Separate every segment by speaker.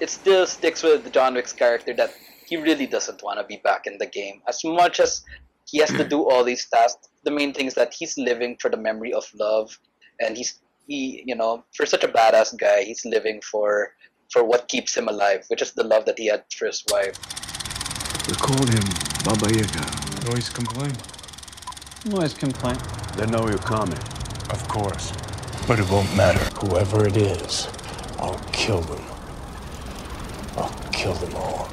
Speaker 1: it still sticks with John Wick's character that he really doesn't want to be back in the game. As much as he has to do all these tasks, the main thing is that he's living for the memory of love, and he's he you know for such a badass guy, he's living for for what keeps him alive, which is the love that he had for his wife.
Speaker 2: We call him Baba Yaga.
Speaker 3: Noise complaint.
Speaker 4: Noise complaint.
Speaker 2: They know you're coming.
Speaker 3: Of course. But it won't matter.
Speaker 5: Whoever it is, I'll kill them. I'll kill them all.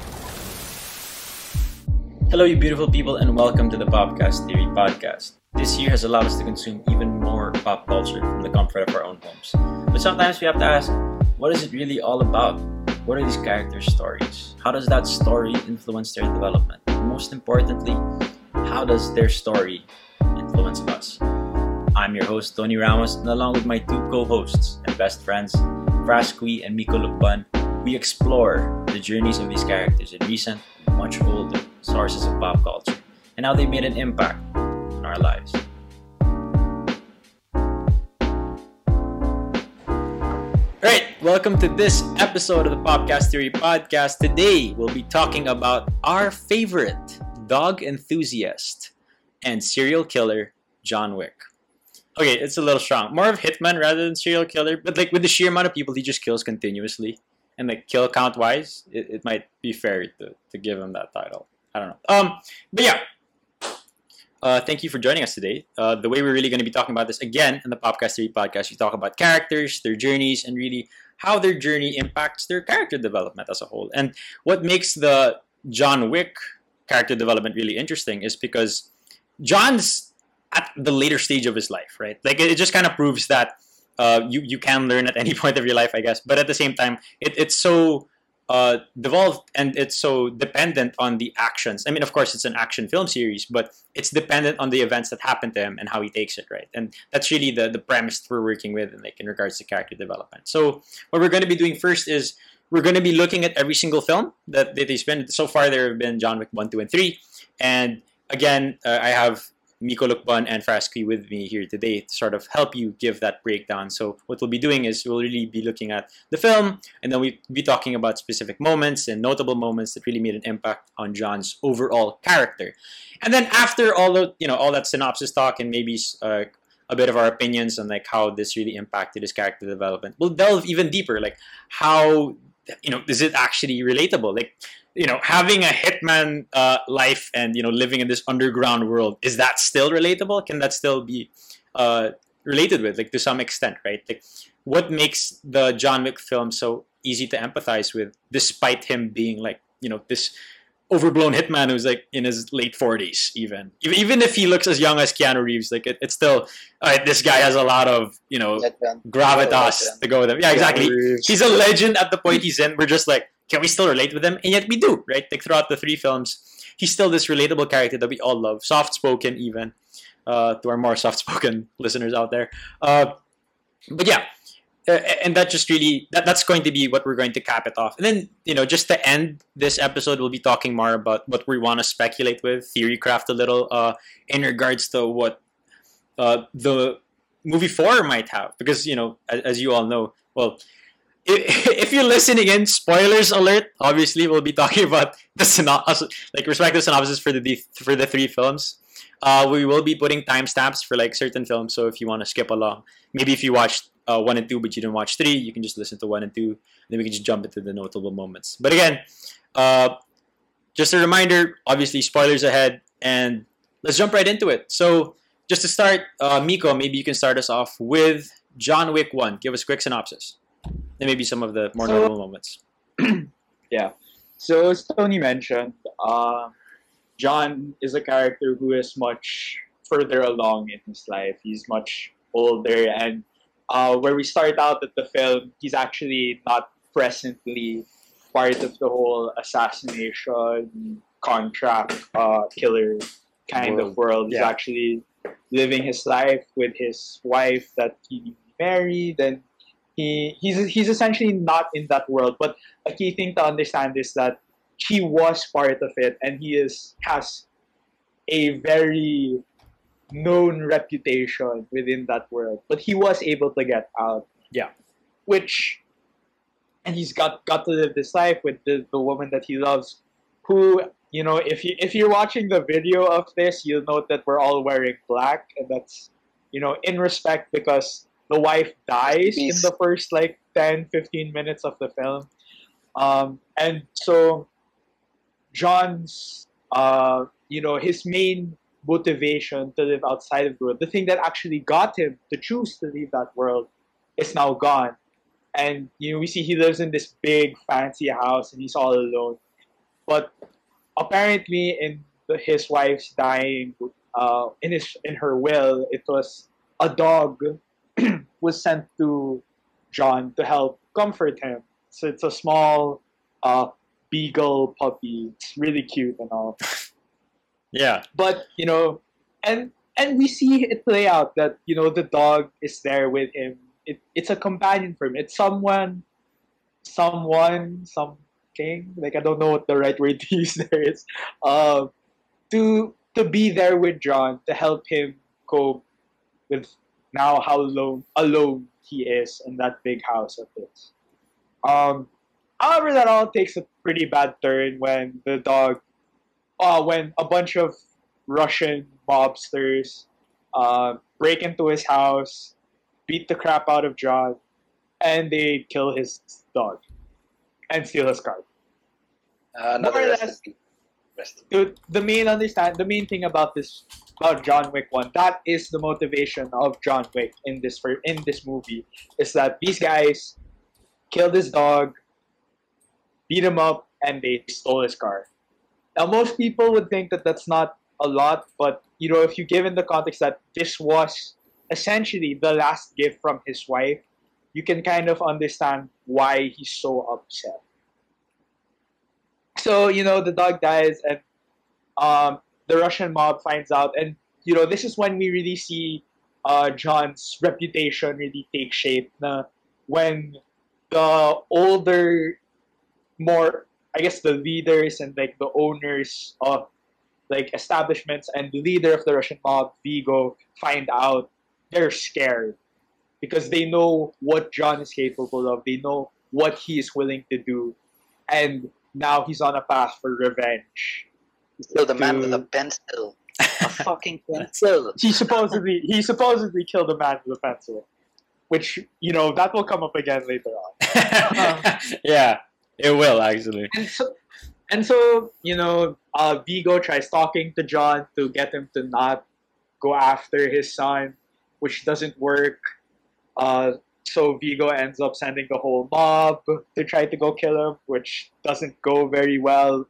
Speaker 4: Hello, you beautiful people, and welcome to the Popcast Theory Podcast. This year has allowed us to consume even more pop culture from the comfort of our own homes. But sometimes we have to ask, what is it really all about? What are these characters' stories? How does that story influence their development? And most importantly, how does their story influence us? I'm your host, Tony Ramos, and along with my two co hosts and best friends, Frasqui and Miko Lukban, we explore the journeys of these characters in recent, much older sources of pop culture and how they made an impact on our lives. Alright, welcome to this episode of the Popcast Theory Podcast. Today we'll be talking about our favorite dog enthusiast and serial killer, John Wick. Okay, it's a little strong. More of hitman rather than serial killer, but like with the sheer amount of people he just kills continuously, and like kill count wise, it, it might be fair to, to give him that title. I don't know. Um, but yeah, uh, thank you for joining us today. Uh, the way we're really going to be talking about this again in the Popcast Theory podcast, we talk about characters, their journeys, and really how their journey impacts their character development as a whole. And what makes the John Wick character development really interesting is because John's at the later stage of his life, right? Like it just kind of proves that uh, you you can learn at any point of your life, I guess. But at the same time, it, it's so uh, devolved and it's so dependent on the actions. I mean, of course, it's an action film series, but it's dependent on the events that happen to him and how he takes it, right? And that's really the the premise we're working with, in, like in regards to character development. So what we're going to be doing first is we're going to be looking at every single film that, that they spend. So far, there have been John Wick one, two, and three, and again, uh, I have Miko Lukban and Frasqui with me here today to sort of help you give that breakdown. So what we'll be doing is we'll really be looking at the film, and then we'll be talking about specific moments and notable moments that really made an impact on John's overall character. And then after all of you know all that synopsis talk and maybe uh, a bit of our opinions on like how this really impacted his character development, we'll delve even deeper, like how you know is it actually relatable, like you know, having a hitman uh, life and you know living in this underground world is that still relatable? Can that still be uh, related with, like to some extent, right? Like, what makes the John Wick film so easy to empathize with, despite him being like you know this overblown hitman who's like in his late 40s even? Even if he looks as young as keanu reeves like it, it's still all right this guy has a lot of you know gravitas to go with him. Yeah exactly. He's a legend at the point he's in. We're just like can we still relate with him? And yet we do, right? Like throughout the three films, he's still this relatable character that we all love, soft spoken even, uh, to our more soft spoken listeners out there. Uh, but yeah, uh, and that just really that, that's going to be what we're going to cap it off. And then you know, just to end this episode, we'll be talking more about what we want to speculate with, theory craft a little, uh, in regards to what uh, the movie four might have, because you know, as, as you all know, well if you're listening in, spoilers alert. Obviously, we'll be talking about the synopsis, like respective synopsis for the for the three films. Uh, we will be putting timestamps for like certain films. So if you want to skip along, maybe if you watched uh, one and two but you didn't watch three, you can just listen to one and two. And then we can just jump into the notable moments. But again, uh, just a reminder. Obviously, spoilers ahead, and let's jump right into it. So just to start, uh, Miko, maybe you can start us off with John Wick One. Give us a quick synopsis and maybe some of the more so, notable moments.
Speaker 6: yeah. So as Tony mentioned, uh, John is a character who is much further along in his life. He's much older, and uh, where we start out at the film, he's actually not presently part of the whole assassination contract uh, killer kind world. of world. He's actually living his life with his wife that he married and he he's he's essentially not in that world. But a key thing to understand is that he was part of it, and he is has a very known reputation within that world. But he was able to get out.
Speaker 4: Yeah,
Speaker 6: which and he's got got to live this life with the, the woman that he loves, who you know if you if you're watching the video of this, you'll note that we're all wearing black, and that's you know in respect because the wife dies in the first like 10 15 minutes of the film. Um, and so john's uh, you know his main motivation to live outside of the world the thing that actually got him to choose to leave that world is now gone. And you know we see he lives in this big fancy house and he's all alone. But apparently in the, his wife's dying uh, in his in her will it was a dog was sent to John to help comfort him. So it's a small uh, beagle puppy. It's really cute and all.
Speaker 4: Yeah.
Speaker 6: But you know, and and we see it play out that you know the dog is there with him. It, it's a companion for him. It's someone, someone, something. Like I don't know what the right word to use there is. Uh, to to be there with John to help him cope with now how alone alone he is in that big house of his. Um, however, that all takes a pretty bad turn when the dog, uh, when a bunch of Russian mobsters uh, break into his house, beat the crap out of John, and they kill his dog and steal his car.
Speaker 1: Uh,
Speaker 6: More or less.
Speaker 1: recipe. Rest
Speaker 6: the, the main understand the main thing about this about John Wick one that is the motivation of John Wick in this in this movie is that these guys killed his dog, beat him up, and they stole his car. Now most people would think that that's not a lot, but you know if you give in the context that this was essentially the last gift from his wife, you can kind of understand why he's so upset so you know the dog dies and um, the russian mob finds out and you know this is when we really see uh, john's reputation really take shape. Na when the older more i guess the leaders and like the owners of like establishments and the leader of the russian mob Viggo find out they're scared. Because they know what john is capable of. They know what he is willing to do. And now he's on a path for revenge.
Speaker 1: Kill the man with a pencil. A fucking pencil.
Speaker 6: He supposedly he supposedly killed a man with a pencil, which you know that will come up again later on.
Speaker 4: yeah, it will actually.
Speaker 6: And so, and so you know, uh, Viggo tries talking to John to get him to not go after his son, which doesn't work. Uh, so Viggo ends up sending the whole mob to try to go kill him, which doesn't go very well.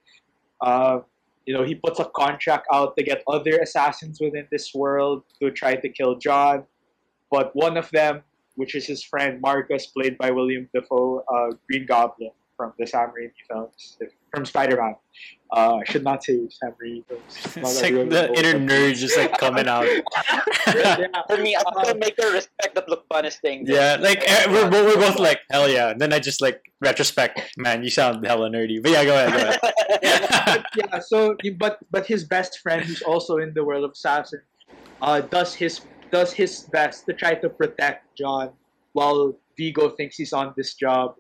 Speaker 6: Uh, you know, he puts a contract out to get other assassins within this world to try to kill John, but one of them, which is his friend Marcus, played by William Dafoe, uh, Green Goblin from the Sam Raimi films, from Spider-Man. Uh, I should not say Sam Raimi
Speaker 4: It's like the
Speaker 6: old.
Speaker 4: inner nerd just like coming out.
Speaker 6: yeah.
Speaker 1: For me, I'm gonna make her respect the look is thing.
Speaker 4: Yeah, like eh, we're, we're both like hell yeah. And then I just like retrospect, man, you sound hella nerdy. But yeah, go ahead, go ahead.
Speaker 6: yeah, so but but his best friend, who's also in the world of assassin, uh, does his does his best to try to protect John, while Viggo thinks he's on this job.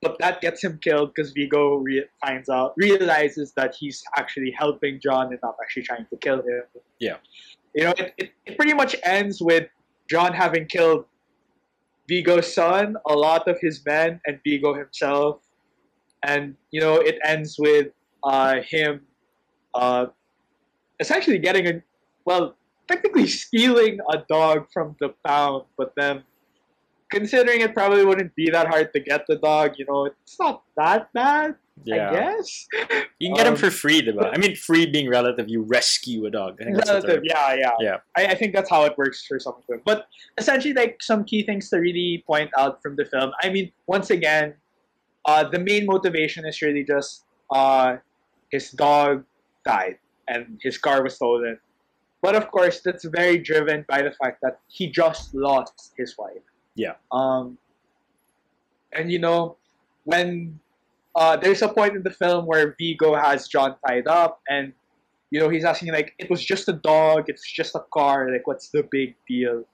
Speaker 6: But that gets him killed because Viggo re- finds out, realizes that he's actually helping John and not actually trying to kill him.
Speaker 4: Yeah.
Speaker 6: You know, it, it, it pretty much ends with John having killed Viggo's son, a lot of his men, and Viggo himself. And, you know, it ends with uh, him uh, essentially getting a, well, technically stealing a dog from the pound, but then considering it probably wouldn't be that hard to get the dog, you know, it's not that bad,
Speaker 4: Yeah.
Speaker 6: I guess.
Speaker 4: You can get them
Speaker 6: Um,
Speaker 4: for free, diba? I mean, free being relative, you rescue a dog.
Speaker 6: Relative, yeah, yeah.
Speaker 4: Yeah.
Speaker 6: I, I think that's how it works for some of them. But essentially, like some key things to really point out from the film. I mean, once again, uh, the main motivation is really just uh, his dog died and his car was stolen. But of course, that's very driven by the fact that he just lost his wife.
Speaker 4: Yeah.
Speaker 6: Um, and you know, when uh, there's a point in the film where Viggo has John tied up, and you know he's asking like, "It was just a dog. It's just a car. Like, what's the big deal?"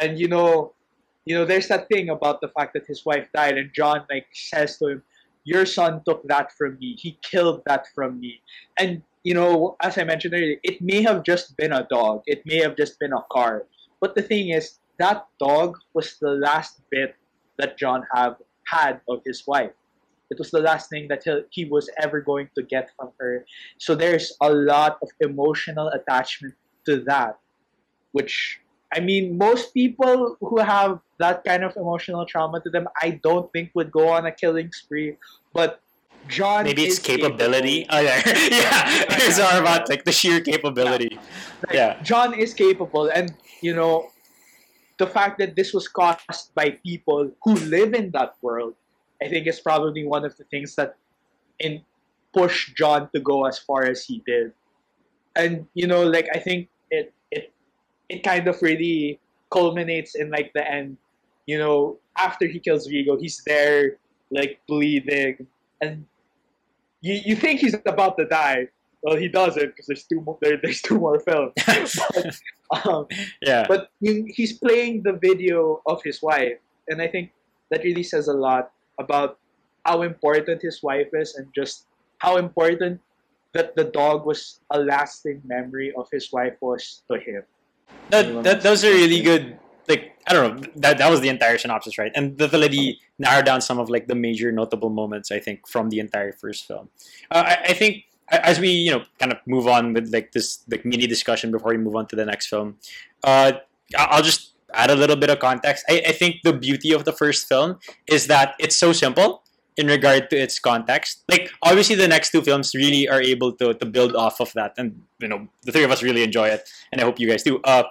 Speaker 6: And you know, you know, there's that thing about the fact that his wife died, and John like says to him, "Your son took that from me. He killed that from me." And you know, as I mentioned earlier, it may have just been a dog. It may have just been a car. But the thing is, that dog was the last bit that John have had of his wife. It was the last thing that he, was ever going to get from her. So there's a lot of emotional attachment to that, which I mean, most people who have that kind of emotional trauma to them, I don't think would go on a killing spree. But John,
Speaker 4: Maybe it's capability.
Speaker 6: capable.
Speaker 4: Oh yeah, yeah. It's all about like the sheer capability.
Speaker 6: Like,
Speaker 4: Yeah.
Speaker 6: John is capable, and you know, the fact that this was caused by people who live in that world, I think is probably one of the things that in pushed John to go as far as he did. And you know, like I think it it it kind of really culminates in like the end. You know, after he kills Viggo, he's there like bleeding, and you you think he's about to die. Well, he doesn't because there's two more. There, there's two more films. but, um,
Speaker 4: Yeah.
Speaker 6: but he- he's playing the video of his wife, and I think that really says a lot about how important his wife is, and just how important that the dog was a lasting memory of his wife was to him.
Speaker 4: that, that those are really good like i don't know that that was the entire synopsis right and that already narrowed down some of like the major notable moments i think from the entire first film uh, I, I think as we you know kind of move on with like this like mini discussion before we move on to the next film uh i'll just add a little bit of context I, I think the beauty of the first film is that it's so simple in regard to its context like obviously the next two films really are able to, to build off of that and you know the three of us really enjoy it and I hope you guys do. Uh,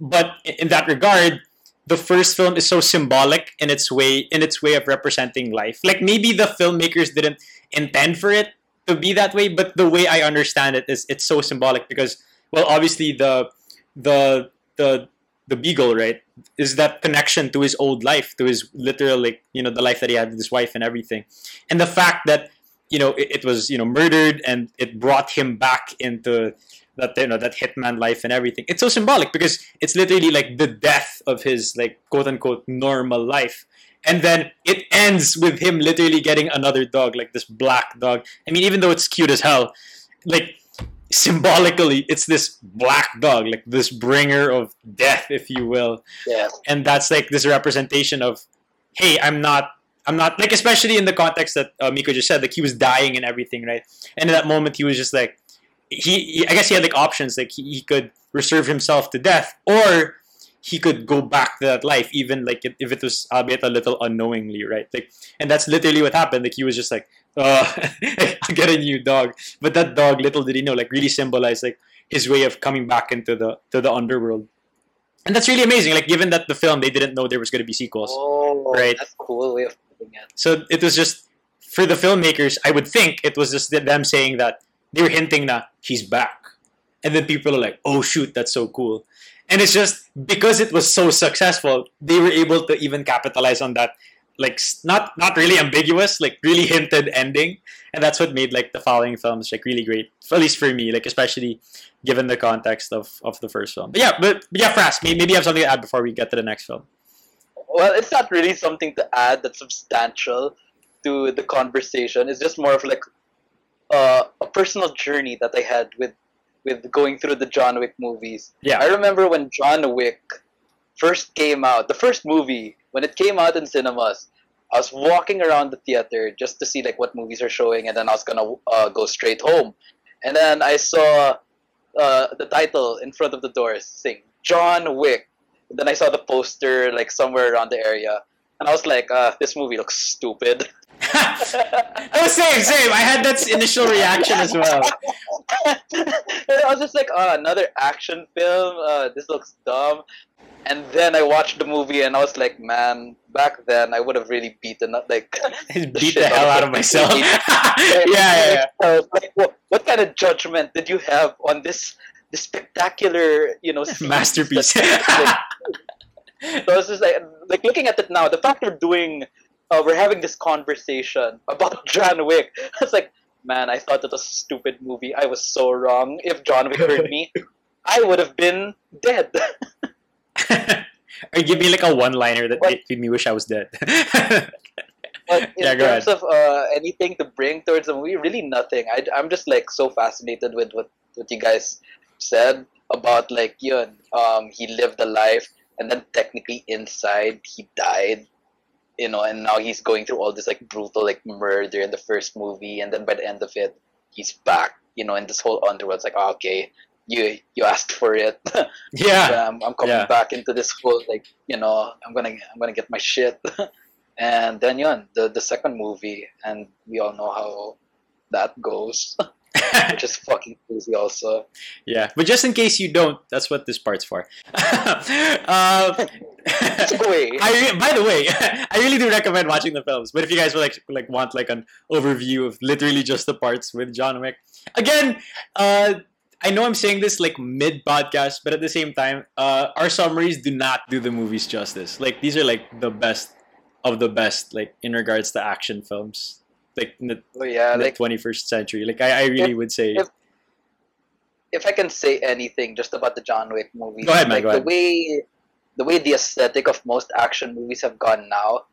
Speaker 4: but in that regard, the first film is so symbolic in its way in its way of representing life. Like maybe the filmmakers didn't intend for it to be that way, but the way I understand it is it's so symbolic because well, obviously the the the the beagle right is that connection to his old life to his literal you know the life that he had with his wife and everything and the fact that you know it, it was you know murdered and it brought him back into that you know that hitman life and everything. It's so symbolic because it's literally like the death of his like quote unquote normal life. And then it ends with him literally getting another dog, like this black dog. I mean, even though it's cute as hell, like symbolically, it's this black dog, like this bringer of death, if you will.
Speaker 1: Yeah.
Speaker 4: And that's like this representation of, hey, I'm not, I'm not like, especially in the context that uh, Miko just said, like he was dying and everything, right? And in that moment, he was just like, he, he I guess he had like options, like he, he could reserve himself to death, or he could go back to that life, even like if it was albeit a little unknowingly, right? Like, and that's literally what happened. Like he was just like, uh, I'll get a new dog, but that dog, little did he know, like really symbolized like his way of coming back into the to the underworld, and that's really amazing. Like given that the film they didn't know there was going to be sequels,
Speaker 1: Oh,
Speaker 4: Right.
Speaker 1: That's a cool way of putting it.
Speaker 4: so it was just for the filmmakers. I would think it was just them saying that they were hinting that he's back, and then people are like, "Oh shoot, that's so cool." And it's just because it was so successful, they were able to even capitalize on that, like not not really ambiguous, like really hinted ending, and that's what made like the following films like really great, at least for me, like especially given the context of of the first film. But yeah, but, but yeah, Fras, may- maybe you have something to add before we get to the next film.
Speaker 1: Well, it's not really something to add that's substantial to the conversation. It's just more of like uh, a personal journey that I had with with going through the John Wick movies.
Speaker 4: Yeah.
Speaker 1: I remember when John Wick first came out, the first movie when it came out in cinemas. I was walking around the theater just to see like what movies are showing, and then I was gonna uh, go straight home. And then I saw uh, the title in front of the doors saying John Wick. And Then I saw the poster like somewhere around the area, and I was like, uh, "This movie looks stupid."
Speaker 4: oh, same, same. I had that initial reaction as well.
Speaker 1: I was just like, "Oh, another action film. Uh, this looks dumb." And then I watched the movie, and I was like, "Man, back then I would have really beaten up like
Speaker 4: Beat the, hell out of myself. yeah, yeah, yeah.
Speaker 1: Like, what, what kind of judgment did you have on this this spectacular, you know,
Speaker 4: Masterpiece.
Speaker 1: So it's just like, like looking at it now, the fact we're doing, uh, we're having this conversation about John Wick. It's like, man, I thought it was a stupid movie. I was so wrong. If John Wick heard me, I would have been dead.
Speaker 4: Or give me like a one-liner that
Speaker 1: What?
Speaker 4: made me wish I was dead.
Speaker 1: But in
Speaker 4: Yeah,
Speaker 1: terms of uh, anything to bring towards the movie, really nothing. I, I'm just like so fascinated with what, what you guys said about like yun, um, he lived a life and then technically inside he died, you know, and now he's going through all this like brutal like murder in the first movie, and then by the end of it, he's back, you know, and this whole underworld's like oh, okay, you you asked for it.
Speaker 4: yeah.
Speaker 1: yeah, I'm, coming
Speaker 4: Yeah.
Speaker 1: back into this whole like you know I'm gonna I'm gonna get my shit, and then yun the the second movie, and we all know how that goes, which is fucking crazy also.
Speaker 4: Yeah, but just in case you don't, that's what this part's for. uh, I by the way, I really do recommend watching the films. But if you guys would like like want like an overview of literally just the parts with John Wick, again, uh, I know I'm saying this like mid podcast, but at the same time, uh, our summaries do not do the movies justice. Like these are like the best of the best, like in regards to action films, like in the,
Speaker 1: Oh, yeah,
Speaker 4: in the
Speaker 1: like
Speaker 4: 21st century. Like I, I really would say,
Speaker 1: if- if I can say anything just about the John Wick movies,
Speaker 4: Go ahead, man,
Speaker 1: like
Speaker 4: go
Speaker 1: the way the way the aesthetic of most action movies have gone now,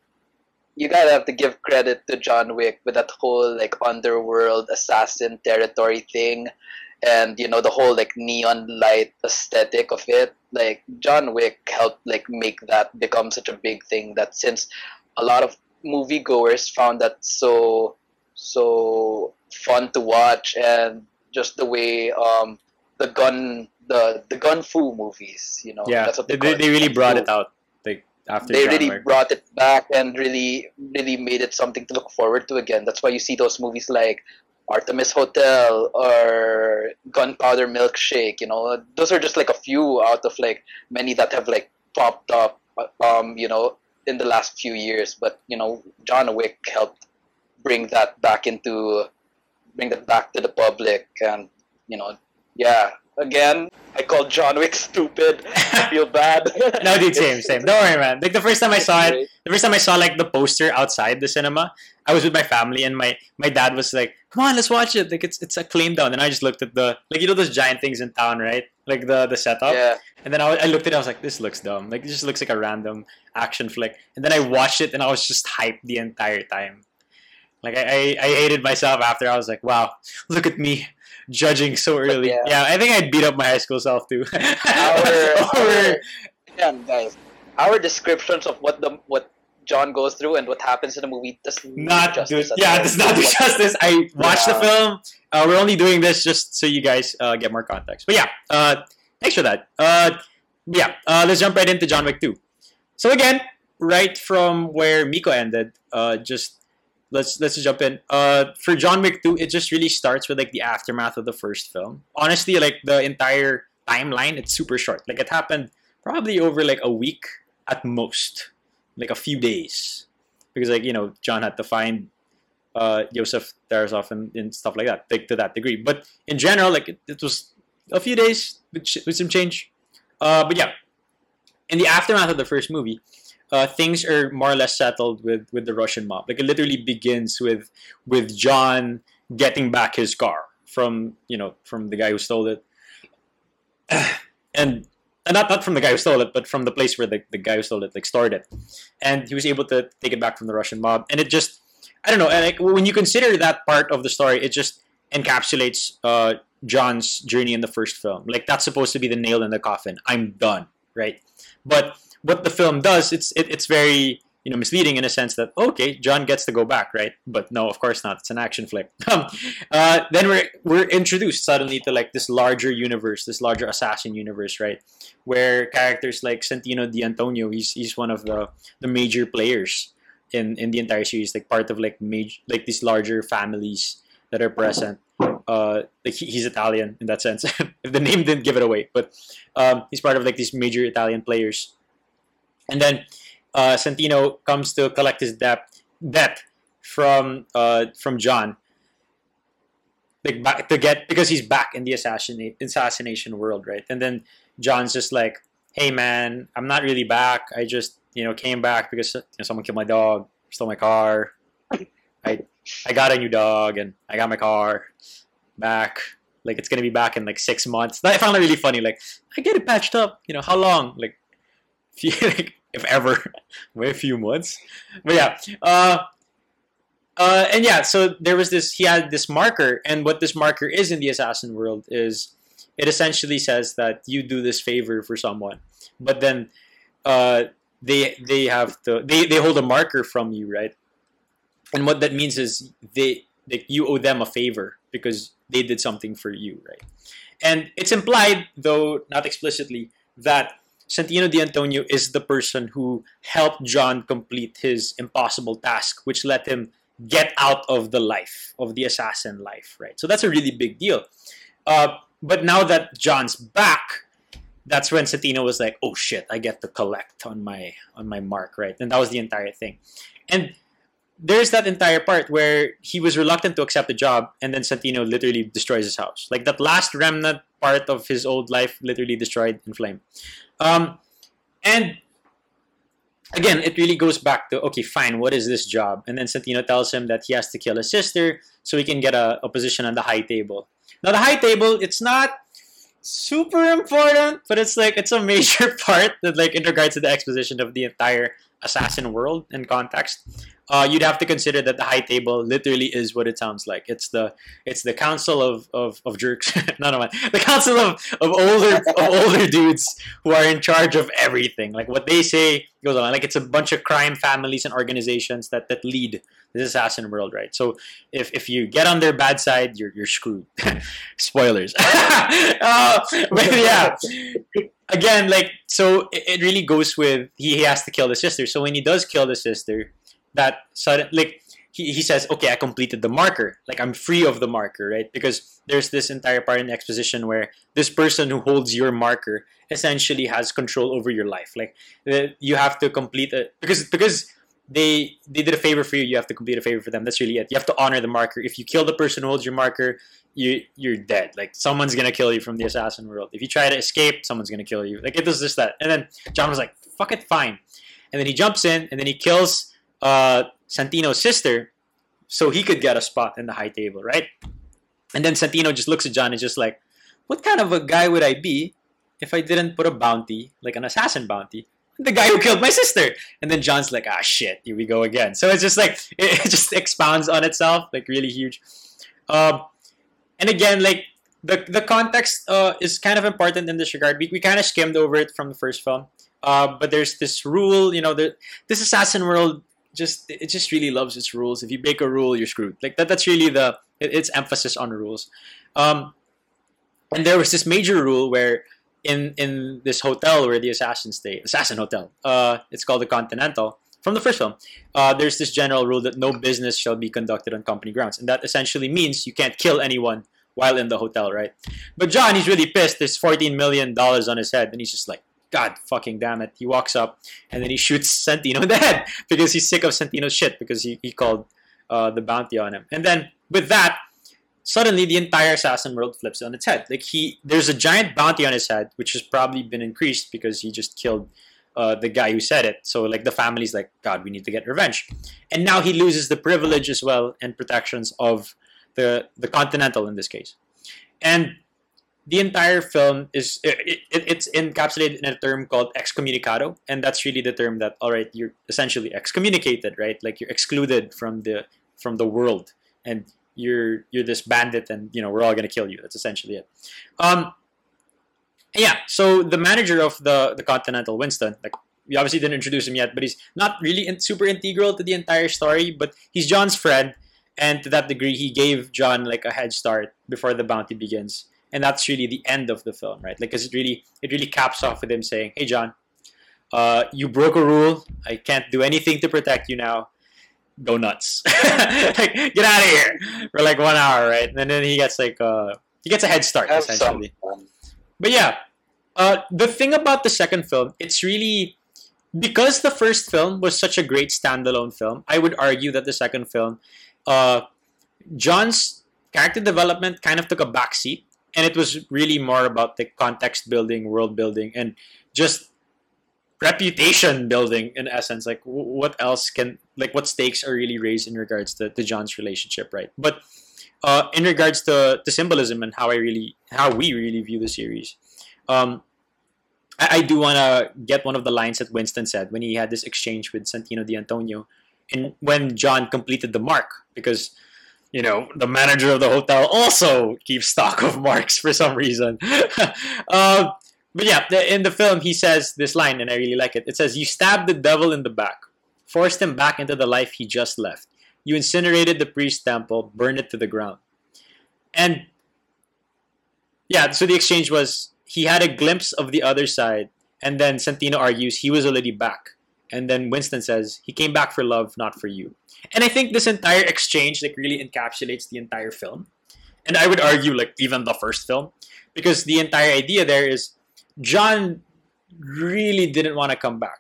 Speaker 1: you gotta have to give credit to John Wick with that whole like underworld assassin territory thing, and you know the whole like neon light aesthetic of it. Like John Wick helped like make that become such a big thing that since a lot of moviegoers found that so so fun to watch and just the way um the gun the the gun fu movies you know
Speaker 4: yeah,
Speaker 1: that's what
Speaker 4: they,
Speaker 1: they,
Speaker 4: they really brought it out like after
Speaker 1: they really brought it back and really really made it something to look forward to again. That's why you see those movies like Artemis Hotel or Gunpowder Milkshake you know. Those are just like a few out of like many that have like popped up um you know in the last few years but you know John Wick helped bring that back into bring that back to the public and you know yeah again I called John Wick stupid I feel bad
Speaker 4: no, dude, same, same. Don't worry, man. Like the first time I saw it, the first time I saw like the poster outside the cinema, I was with my family and my my dad was like, "Come on, let's watch it." Like it's it's a claim down, and I just looked at the like you know those giant things in town, right? Like the the setup,
Speaker 1: yeah
Speaker 4: and then I, I looked at it, I was like, "This looks dumb. Like it just looks like a random action flick." And then I watched it, and I was just hyped the entire time. Like I I, I hated myself after. I was like, "Wow, look at me." Judging so early,
Speaker 1: yeah.
Speaker 4: yeah. I think I'd beat up my high school self too.
Speaker 1: our, our guys, our descriptions of what the what John goes through and what happens in the movie does
Speaker 4: not do
Speaker 1: justice
Speaker 4: yeah does not do justice i watched the film uh, we're only doing this just so you guys uh, get more context but yeah uh, thanks for that uh, yeah uh, let's jump right into john wick 2 so again right from where miko ended uh, just let's let's jump in. Uh, for john wick 2 it just really starts with like the aftermath of the first film. Honestly like the entire timeline it's super short. Like it happened probably over like a week at most. Like a few days. Because like you know John had to find uh, Joseph Tarasov and, and stuff like that, like to that degree. But in general, like it, it was a few days with, with some change. Uh, but yeah, in the aftermath of the first movie, uh, things are more or less settled with with the Russian mob. Like it literally begins with with John getting back his car from you know from the guy who stole it, and and not not from the guy who stole it, but from the place where the, the guy who stole it like stored it, and he was able to take it back from the Russian mob, and it just I don't know, and like when you consider that part of the story, it just encapsulates uh, John's journey in the first film. Like that's supposed to be the nail in the coffin. I'm done, right? But what the film does, it's it, it's very you know misleading in a sense that okay, John gets to go back, right? But no, of course not. It's an action flick. Um, uh, then we're we're introduced suddenly to like this larger universe, this larger assassin universe, right? Where characters like Santino D'Antonio, he's he's one of the the major players in in the entire series, like part of like major like these larger families that are present. Uh, like he, he's Italian in that sense. if the name didn't give it away, but um, he's part of like these major Italian players. And then uh, Santino comes to collect his debt debt from uh, from John. Like back to get because he's back in the assassinate assassination world, right? And then John's just like, "Hey man, I'm not really back. I just you know came back because you know, someone killed my dog, stole my car. I I got a new dog and I got my car back. Like it's gonna be back in like six months. I found it really funny. Like I get it patched up. You know how long? Like if ever, a few months. But yeah, uh, uh, and yeah, so there was this. He had this marker, and what this marker is in the assassin world is, it essentially says that you do this favor for someone, but then, uh, they they have to they they hold a marker from you, right? And what that means is they like you owe them a favor because they did something for you, right? And it's implied, though not explicitly, that Santino D'Antonio is the person who helped John complete his impossible task, which let him get out of the life of the assassin life, right? So that's a really big deal. Uh, but now that John's back, that's when Santino was like, "Oh shit, I get to collect on my on my mark, right?" And that was the entire thing. And there's that entire part where he was reluctant to accept the job, and then Santino literally destroys his house. Like that last remnant part of his old life, literally destroyed in flame. Um, and again, it really goes back to okay, fine, what is this job? And then Santino tells him that he has to kill his sister so he can get a, a position on the high table. Now, the high table, it's not super important, but it's like it's a major part that, like, in regards to the exposition of the entire assassin world and context uh, you'd have to consider that the high table literally is what it sounds like. It's the it's the council of of, of jerks. no, no, the council of, of older of older dudes who are in charge of everything. Like what they say goes on. Like it's a bunch of crime families and organizations that that lead this assassin world, right? So if, if you get on their bad side, you're you're screwed. Spoilers. uh, but yeah, again, like so it, it really goes with he, he has to kill the sister. So when he does kill the sister that sudden like he, he says okay i completed the marker. Like i'm free of the marker right? Because there's this entire part in the exposition where this person who holds your marker essentially has control over your life. Like you have to complete it because because they they did a favor for you you have to complete a favor for them. That's really it. You have to honor the marker. If you kill the person who holds your marker you you're dead. Like someone's gonna kill you from the assassin world. If you try to escape someone's gonna kill you. Like it does this that. And then john was like fuck it fine. And then he jumps in and then he kills uh, Santino's sister so he could get a spot in the high table, right? And then Santino just looks at John and just like, what kind of a guy would I be if I didn't put a bounty, like an assassin bounty, the guy who killed my sister? And then John's like, ah, shit, here we go again. So it's just like, it, just expounds on itself, like really huge. Um, and again, like, the, the context uh, is kind of important in this regard. We, we kind of skimmed over it from the first film. Uh, but there's this rule, you know, the, this assassin world just it just really loves its rules. If you break a rule, you're screwed. Like that. That's really the its emphasis on rules. Um, and there was this major rule where in in this hotel where the assassins stay, assassin hotel. Uh, it's called the Continental. From the first film, uh, there's this general rule that no business shall be conducted on company grounds, and that essentially means you can't kill anyone while in the hotel, right? But John, he's really pissed. There's 14 million dollars on his head, and he's just like, God fucking damn it. He walks up and then he shoots Santino in the head because he's sick of Santino's shit because he, he called uh, the bounty on him. And then with that, suddenly the entire assassin world flips on its head. Like he, there's a giant bounty on his head, which has probably been increased because he just killed uh, the guy who said it. So like the family's like, God, we need to get revenge. And now he loses the privilege as well and protections of the the Continental in this case. And the entire film is it, it, it's encapsulated in a term called excommunicado and that's really the term that all right you're essentially excommunicated right? Like you're excluded from the from the world and you're you're this bandit and you know we're all going to kill you. That's essentially it. Um yeah so the manager of the the continental winston like we obviously didn't introduce him yet but he's not really in, super integral to the entire story but he's john's friend and to that degree he gave john like a head start before the bounty begins and that's really the end of the film, right? Like, because it really it really caps off with him saying, "Hey, John, uh, you broke a rule. I can't do anything to protect you now. Go nuts, like, get out of here for like one hour, right?" And then he gets like uh, he gets a head start
Speaker 1: Have
Speaker 4: essentially.
Speaker 1: some.
Speaker 4: But yeah, uh, the thing about the second film, it's really because the first film was such a great standalone film. I would argue that the second film, uh, John's character development kind of took a backseat and it was really more about the context building, world building, and just reputation building in essence. Like, what else can like what stakes are really raised in regards to, to John's relationship, right? But uh, in regards to, to symbolism and how I really how we really view the series, um, I, I do want to get one of the lines that Winston said when he had this exchange with Santino D'Antonio, and when John completed the mark because you know the manager of the hotel also keeps stock of marks for some reason. um, but yeah, in the film he says this line, and I really like it. It says, "You stabbed the devil in the back, forced him back into the life he just left. You incinerated the priest temple, burned it to the ground." And yeah, so the exchange was he had a glimpse of the other side, and then Santino argues he was already back. And then Winston says he came back for love, not for you. And I think this entire exchange like really encapsulates the entire film. And I would argue like even the first film because the entire idea there is John really didn't want to come back.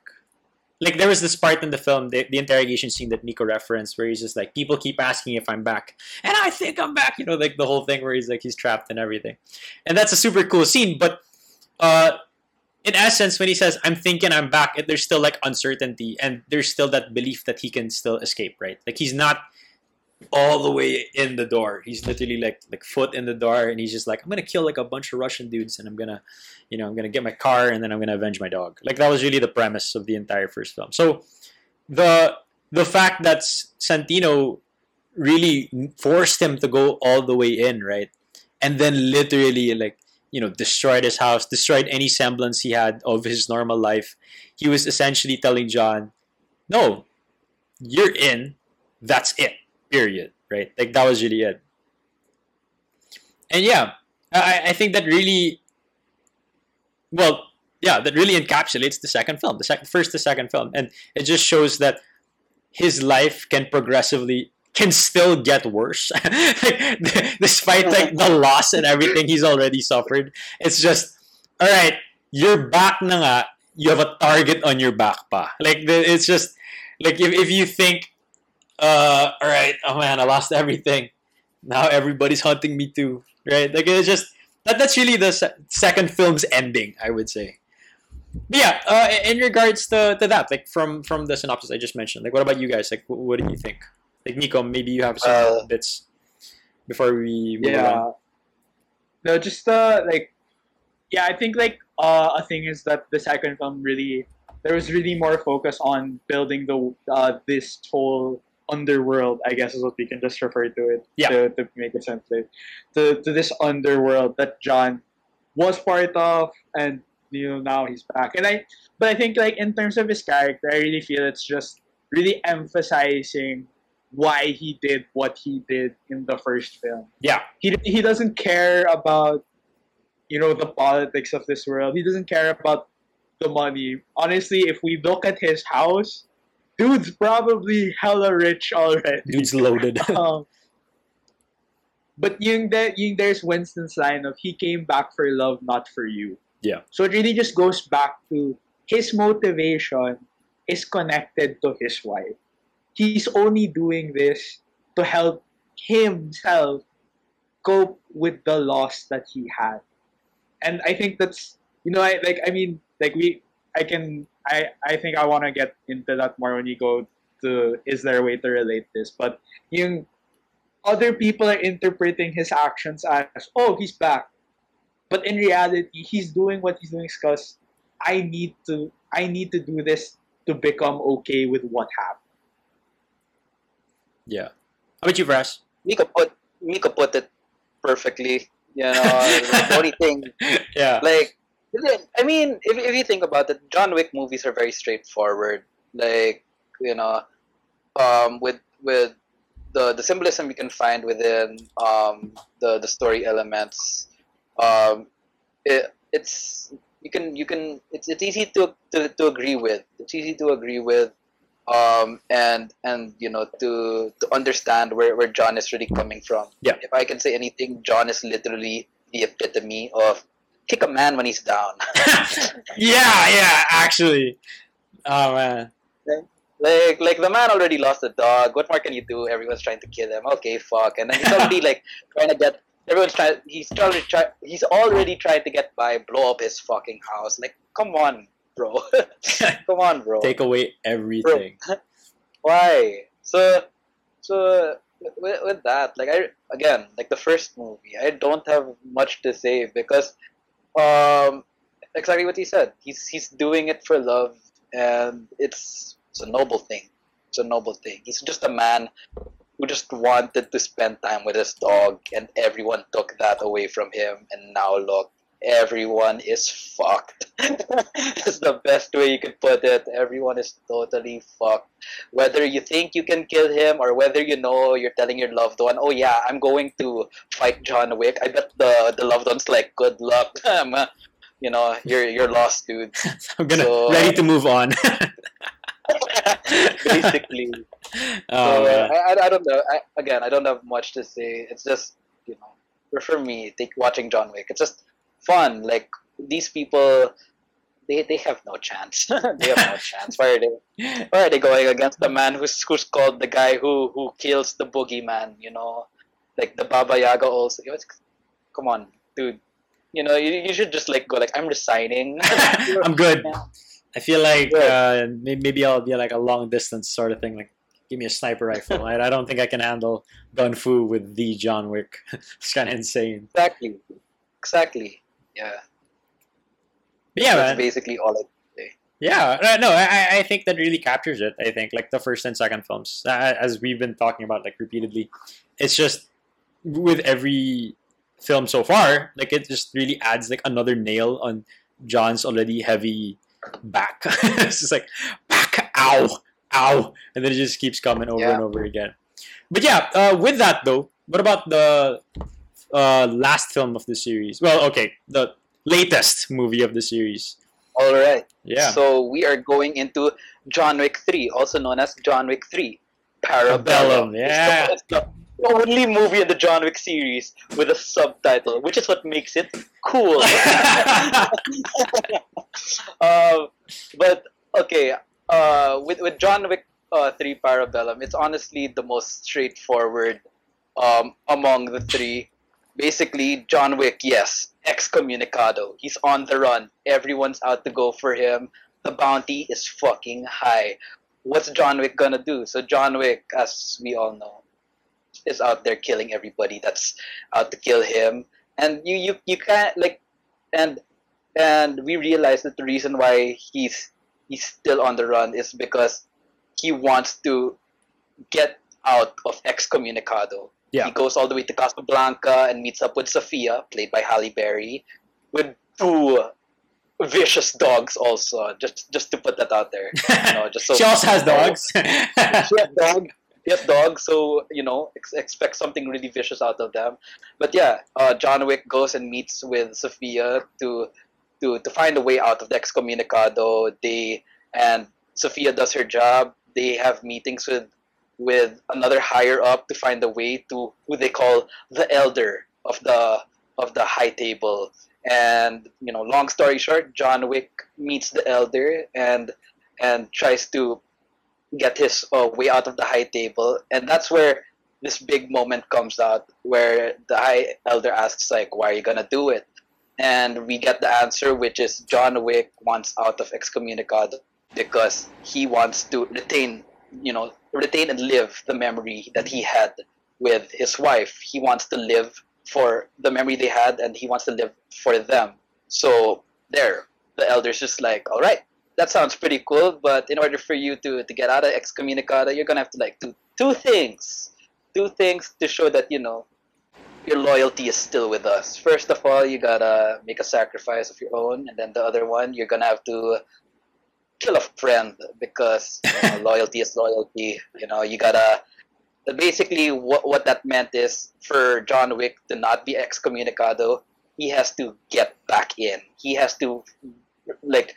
Speaker 4: Like there was this part in the film, the, the interrogation scene that Nico referenced, where he's just like, people keep asking if I'm back, and I think I'm back. You know, like the whole thing where he's like he's trapped and everything, and that's a super cool scene. But uh, in essence, when he says "I'm thinking I'm back," there's still like uncertainty, and there's still that belief that he can still escape. Right? Like he's not all the way in the door. He's literally like like foot in the door, and he's just like, I'm gonna kill like a bunch of Russian dudes, and I'm gonna, you know, I'm gonna get my car, and then I'm gonna avenge my dog. Like that was really the premise of the entire first film. So the the fact that Santino really forced him to go all the way in, right, and then literally like you know destroyed his house, destroyed any semblance he had of his normal life. He was essentially telling John, "No, you're in. That's it." period right like that was really it and yeah i, I think that really well yeah that really encapsulates the second film the second first the second film and it just shows that his life can progressively can still get worse like, despite like the loss and everything he's already suffered it's just all right you're back na nga, you have a target on your back pa like it's just like if, if you think uh, all right, oh man, I lost everything. Now everybody's hunting me too, right? Like it's just that. That's really the se- second film's ending, I would say. But yeah, uh, in regards to, to that, like from from the synopsis I just mentioned, like what about you guys? Like, what, what do you think? Like Nico, maybe you have some
Speaker 1: Uh,
Speaker 4: bits before we move
Speaker 6: yeah
Speaker 4: on.
Speaker 6: no just uh like yeah i think like uh a thing is that the second film really there was really more focus on building the uh this whole underworld i guess is what we can just refer to it
Speaker 4: Yeah.
Speaker 6: to, to make it sense like, to, to this underworld that john was part of and you know now he's back and i but i think like in terms of his character i really feel it's just really emphasizing why he did what he did in the first film
Speaker 4: Yeah,
Speaker 6: he he doesn't care about you know the politics of this world. He doesn't care about the money. Honestly, if we look at his house, dude's probably hella rich already.
Speaker 4: dude's loaded.
Speaker 6: Um, but yung, the, yung there's Winston's line of he came back for love, not for you.
Speaker 4: Yeah.
Speaker 6: So it really just goes back to his motivation is connected to his wife. He's only doing this to help himself cope with the loss that he had. And I think that's you know, I like I mean, like we I can I I think I wanna get into that more when you go to is there a way to relate this? But yung other people are interpreting his actions as, oh, he's back. But in reality, he's doing what he's doing because I need to I need to do this to become okay with what happened.
Speaker 4: Yeah. How about you, Vras?
Speaker 1: Mika put Mika put it perfectly. You know, the only thing
Speaker 4: Yeah.
Speaker 1: like I mean, if, if you think about it, John Wick movies are very straightforward. Like you know, um, with with the the symbolism you can find within um, the the story elements, um, it, it's you can you can it's it's easy to, to to agree with. It's easy to agree with. Um, and and you know to to understand where, where John is really coming from.
Speaker 4: Yeah.
Speaker 1: If I can say anything, John is literally the epitome of kick a man when he's down.
Speaker 4: yeah, yeah, actually. Oh man.
Speaker 1: like like the man already lost a dog. What more can you do? Everyone's trying to kill him. Okay, fuck. And then he's already like trying to get everyone's trying he's already try he's already trying to get by, blow up his fucking house. Like, come on, bro. come on, bro.
Speaker 4: Take away everything.
Speaker 1: Why? So so with, with that, like I again, like the first movie, I don't have much to say because um exactly what he said. He's he's doing it for love, and it's it's a noble thing. It's a noble thing. He's just a man who just wanted to spend time with his dog, and everyone took that away from him. And now look, everyone is fucked. That's the best way you could put it. Everyone is totally fucked. Whether you think you can kill him or whether you know you're telling your loved one, oh yeah, I'm going to fight John Wick. I bet the the loved one's like, good luck. Um, you know, you're you're lost, dude.
Speaker 4: I'm gonna
Speaker 1: So-
Speaker 4: ready to move on.
Speaker 1: Basically.
Speaker 4: oh,
Speaker 1: So, uh,
Speaker 4: man.
Speaker 1: I, I, don't know. I, again, I don't have much to say. It's just, you know, for me, take, watching John Wick, it's just fun. Like, these people, they, they have no chance. they have no chance. Why are they, why are they going against the man who's, who's called the guy who, who kills the boogeyman, you know? Like, the Baba Yaga also. Come on, dude. You know, you, you should just, like, go, like, I'm resigning.
Speaker 4: I'm good. I feel like uh, maybe I'll be like a long distance sort of thing. Like, give me a sniper rifle. I, I don't think I can handle gun fu with the John Wick. it's kind of insane.
Speaker 1: exactly. Exactly. Yeah.
Speaker 4: But yeah,
Speaker 1: That's
Speaker 4: man.
Speaker 1: basically all I
Speaker 4: Yeah, uh, no, I, I think that really captures it. I think like the first and second films, as we've been talking about like repeatedly, it's just with every film so far, like it just really adds like another nail on John's already heavy back. it's just like back, ow, ow, and then it just keeps coming over
Speaker 1: Yeah.
Speaker 4: and over again. But yeah, uh, with that though, what about the uh, last film of the series? Well, okay, the latest movie of the series.
Speaker 1: All right.
Speaker 4: Yeah.
Speaker 1: So we are going into John Wick 3, also known as John Wick 3, Parabellum.
Speaker 4: Parabellum, yeah.
Speaker 1: It's the, it's the only movie in the John Wick series with a subtitle, which is what makes it cool. um, but okay, uh, with with John Wick uh, 3 Parabellum, it's honestly the most straightforward um, among the three. Basically, John Wick, yes, excommunicado. He's on the run. Everyone's out to go for him. The bounty is fucking high. What's John Wick gonna do? So John Wick, as we all know, is out there killing everybody that's out to kill him. And you you you can't like and and we realize that the reason why he's he's still on the run is because he wants to get out of excommunicado.
Speaker 4: Yeah.
Speaker 1: He goes all the way to Casablanca and meets up with Sophia, played by Halle Berry, with two vicious dogs also. Just just to put that out there. You know, just so
Speaker 4: she also has dogs.
Speaker 1: she has dog. He has dogs, so you know, ex- expect something really vicious out of them. But yeah, uh, John Wick goes and meets with Sophia to to to find a way out of the excommunicado. They and Sophia does her job. They have meetings with with another higher up to find a way to who they call the elder of the of the high table. And you know, long story short, John Wick meets the elder and and tries to get his uh, way out of the high table, and that's where this big moment comes out, where the high elder asks like, "Why are you gonna do it?" And we get the answer, which is John Wick wants out of excommunicado because he wants to retain, you know, retain and live the memory that he had with his wife. He wants to live for the memory they had, and he wants to live for them. So there, the elder's just like, all right, that sounds pretty cool, but in order for you to, to get out of excommunicado, you're gonna have to like do two things. Two things to show that, you know, your loyalty is still with us. First of all, you gotta make a sacrifice of your own, and then the other one, you're gonna have to kill a friend because you know, loyalty is loyalty. You know, you gotta. Basically, what what that meant is for John Wick to not be excommunicado, he has to get back in. He has to, like,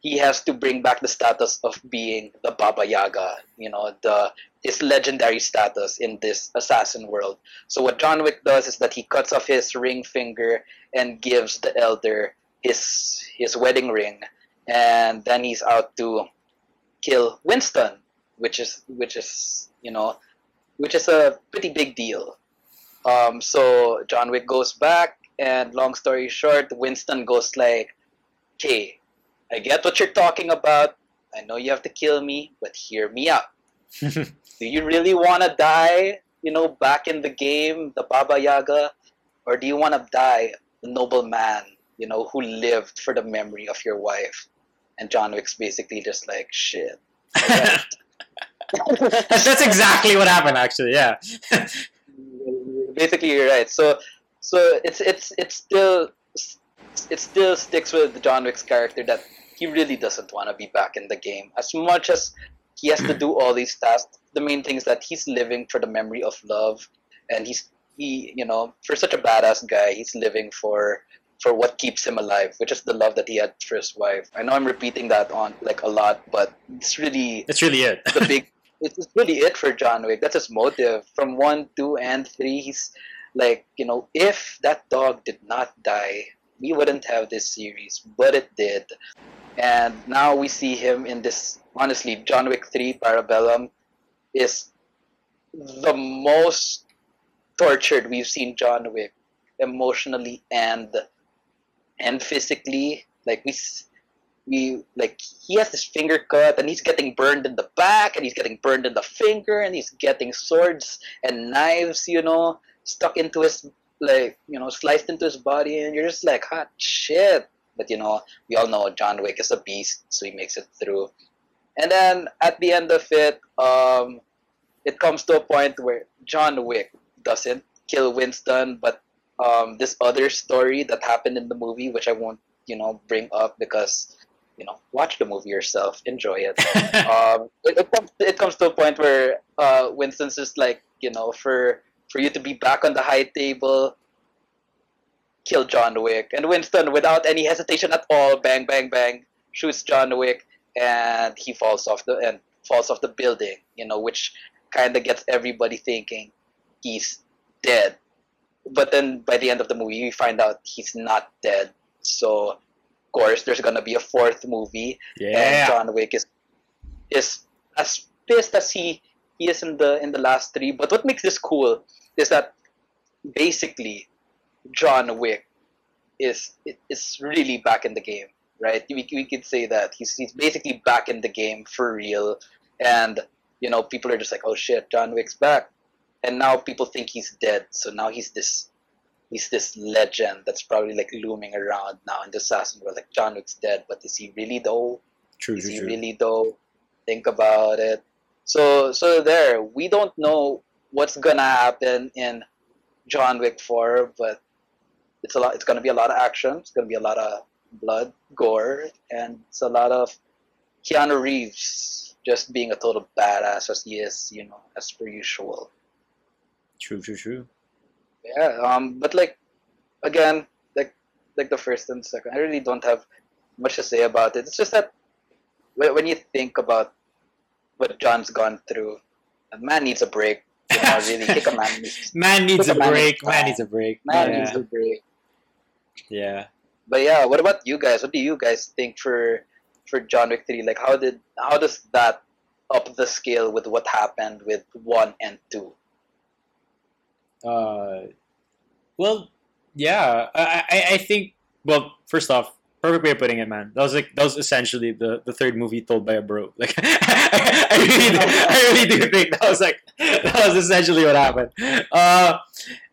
Speaker 1: he has to bring back the status of being the Baba Yaga. You know, the his legendary status in this assassin world. So what John Wick does is that he cuts off his ring finger and gives the elder his his wedding ring, and then he's out to kill Winston, which is which is you know, which is a pretty big deal. Um, so John Wick goes back, and long story short, Winston goes like, "Okay, I get what you're talking about. I know you have to kill me, but hear me out." do you really want to die, you know, back in the game, the Baba Yaga, or do you want to die a noble man, you know, who lived for the memory of your wife. And John Wick's basically just like shit. alright."
Speaker 4: that's, that's exactly what happened, actually. Yeah.
Speaker 1: basically you're right so so it's it's it's still it still sticks with John Wick's character that he really doesn't want to be back in the game as much as he has to do all these tasks the main thing is that he's living for the memory of love and he's he you know for such a badass guy he's living for for what keeps him alive which is the love that he had for his wife i know i'm repeating that on like a lot but it's really
Speaker 4: it's really it.
Speaker 1: the big it's really it for John Wick. That's his motive. From one, two, and three, he's like, you know, if that dog did not die, we wouldn't have this series, but it did. And now we see him in this honestly, John Wick 3 Parabellum is the most tortured we've seen John Wick emotionally and and physically. Like we we like he has his finger cut and he's getting burned in the back and he's getting burned in the finger and he's getting swords and knives you know stuck into his like you know sliced into his body and you're just like hot shit but you know we all know john wick is a beast so he makes it through and then at the end of it um it comes to a point where john wick doesn't kill winston but um this other story that happened in the movie which i won't you know bring up because you know watch the movie yourself enjoy it um, it, it, comes, it comes to a point where uh, Winston's just like, you know, for for you to be back on the high table, kill John Wick. And Winston, without any hesitation at all, bang, bang, bang, shoots John Wick, and he falls off the and falls off the building. You know, which kind of gets everybody thinking he's dead. But then by the end of the movie, we find out he's not dead. So, of course, there's gonna be a fourth movie and. John Wick is is as pissed as he he is in the in the last three. But what makes this cool is that basically John Wick is is really back in the game, right? We, we could say that he's he's basically back in the game for real, and you know people are just like, oh shit, John Wick's back, and now people think he's dead. So now he's this he's this legend that's probably like looming around now in the assassin world. Like John Wick's dead, but is he really though?
Speaker 4: True,
Speaker 1: Is
Speaker 4: true,
Speaker 1: he
Speaker 4: true.
Speaker 1: really though? Think about it. So so there, we don't know what's gonna happen in John Wick 4, but it's a lot it's gonna be a lot of action, it's gonna be a lot of blood, gore, and it's a lot of Keanu Reeves just being a total badass as he is, you know, as per usual.
Speaker 4: True, true, true.
Speaker 1: Yeah, um, but like again, like like the first and second, I really don't have much to say about it. It's just that when you think about what John's gone through, a man needs a break. You know, really, a man needs,
Speaker 4: Man needs a
Speaker 1: Man
Speaker 4: break.
Speaker 1: needs
Speaker 4: Man needs a break.
Speaker 1: man
Speaker 4: yeah.
Speaker 1: needs a break.
Speaker 4: yeah.
Speaker 1: But yeah, what about you guys? What do you guys think for for John Wick three? Like, how did how does that up the scale with what happened with one and two?
Speaker 4: Uh, well, yeah. I, I, I think. Well, first off, perfect way of putting it, man. That was like that was essentially the, the third movie told by a bro. Like, I really, do, I really do think that was like that was essentially what happened. Uh,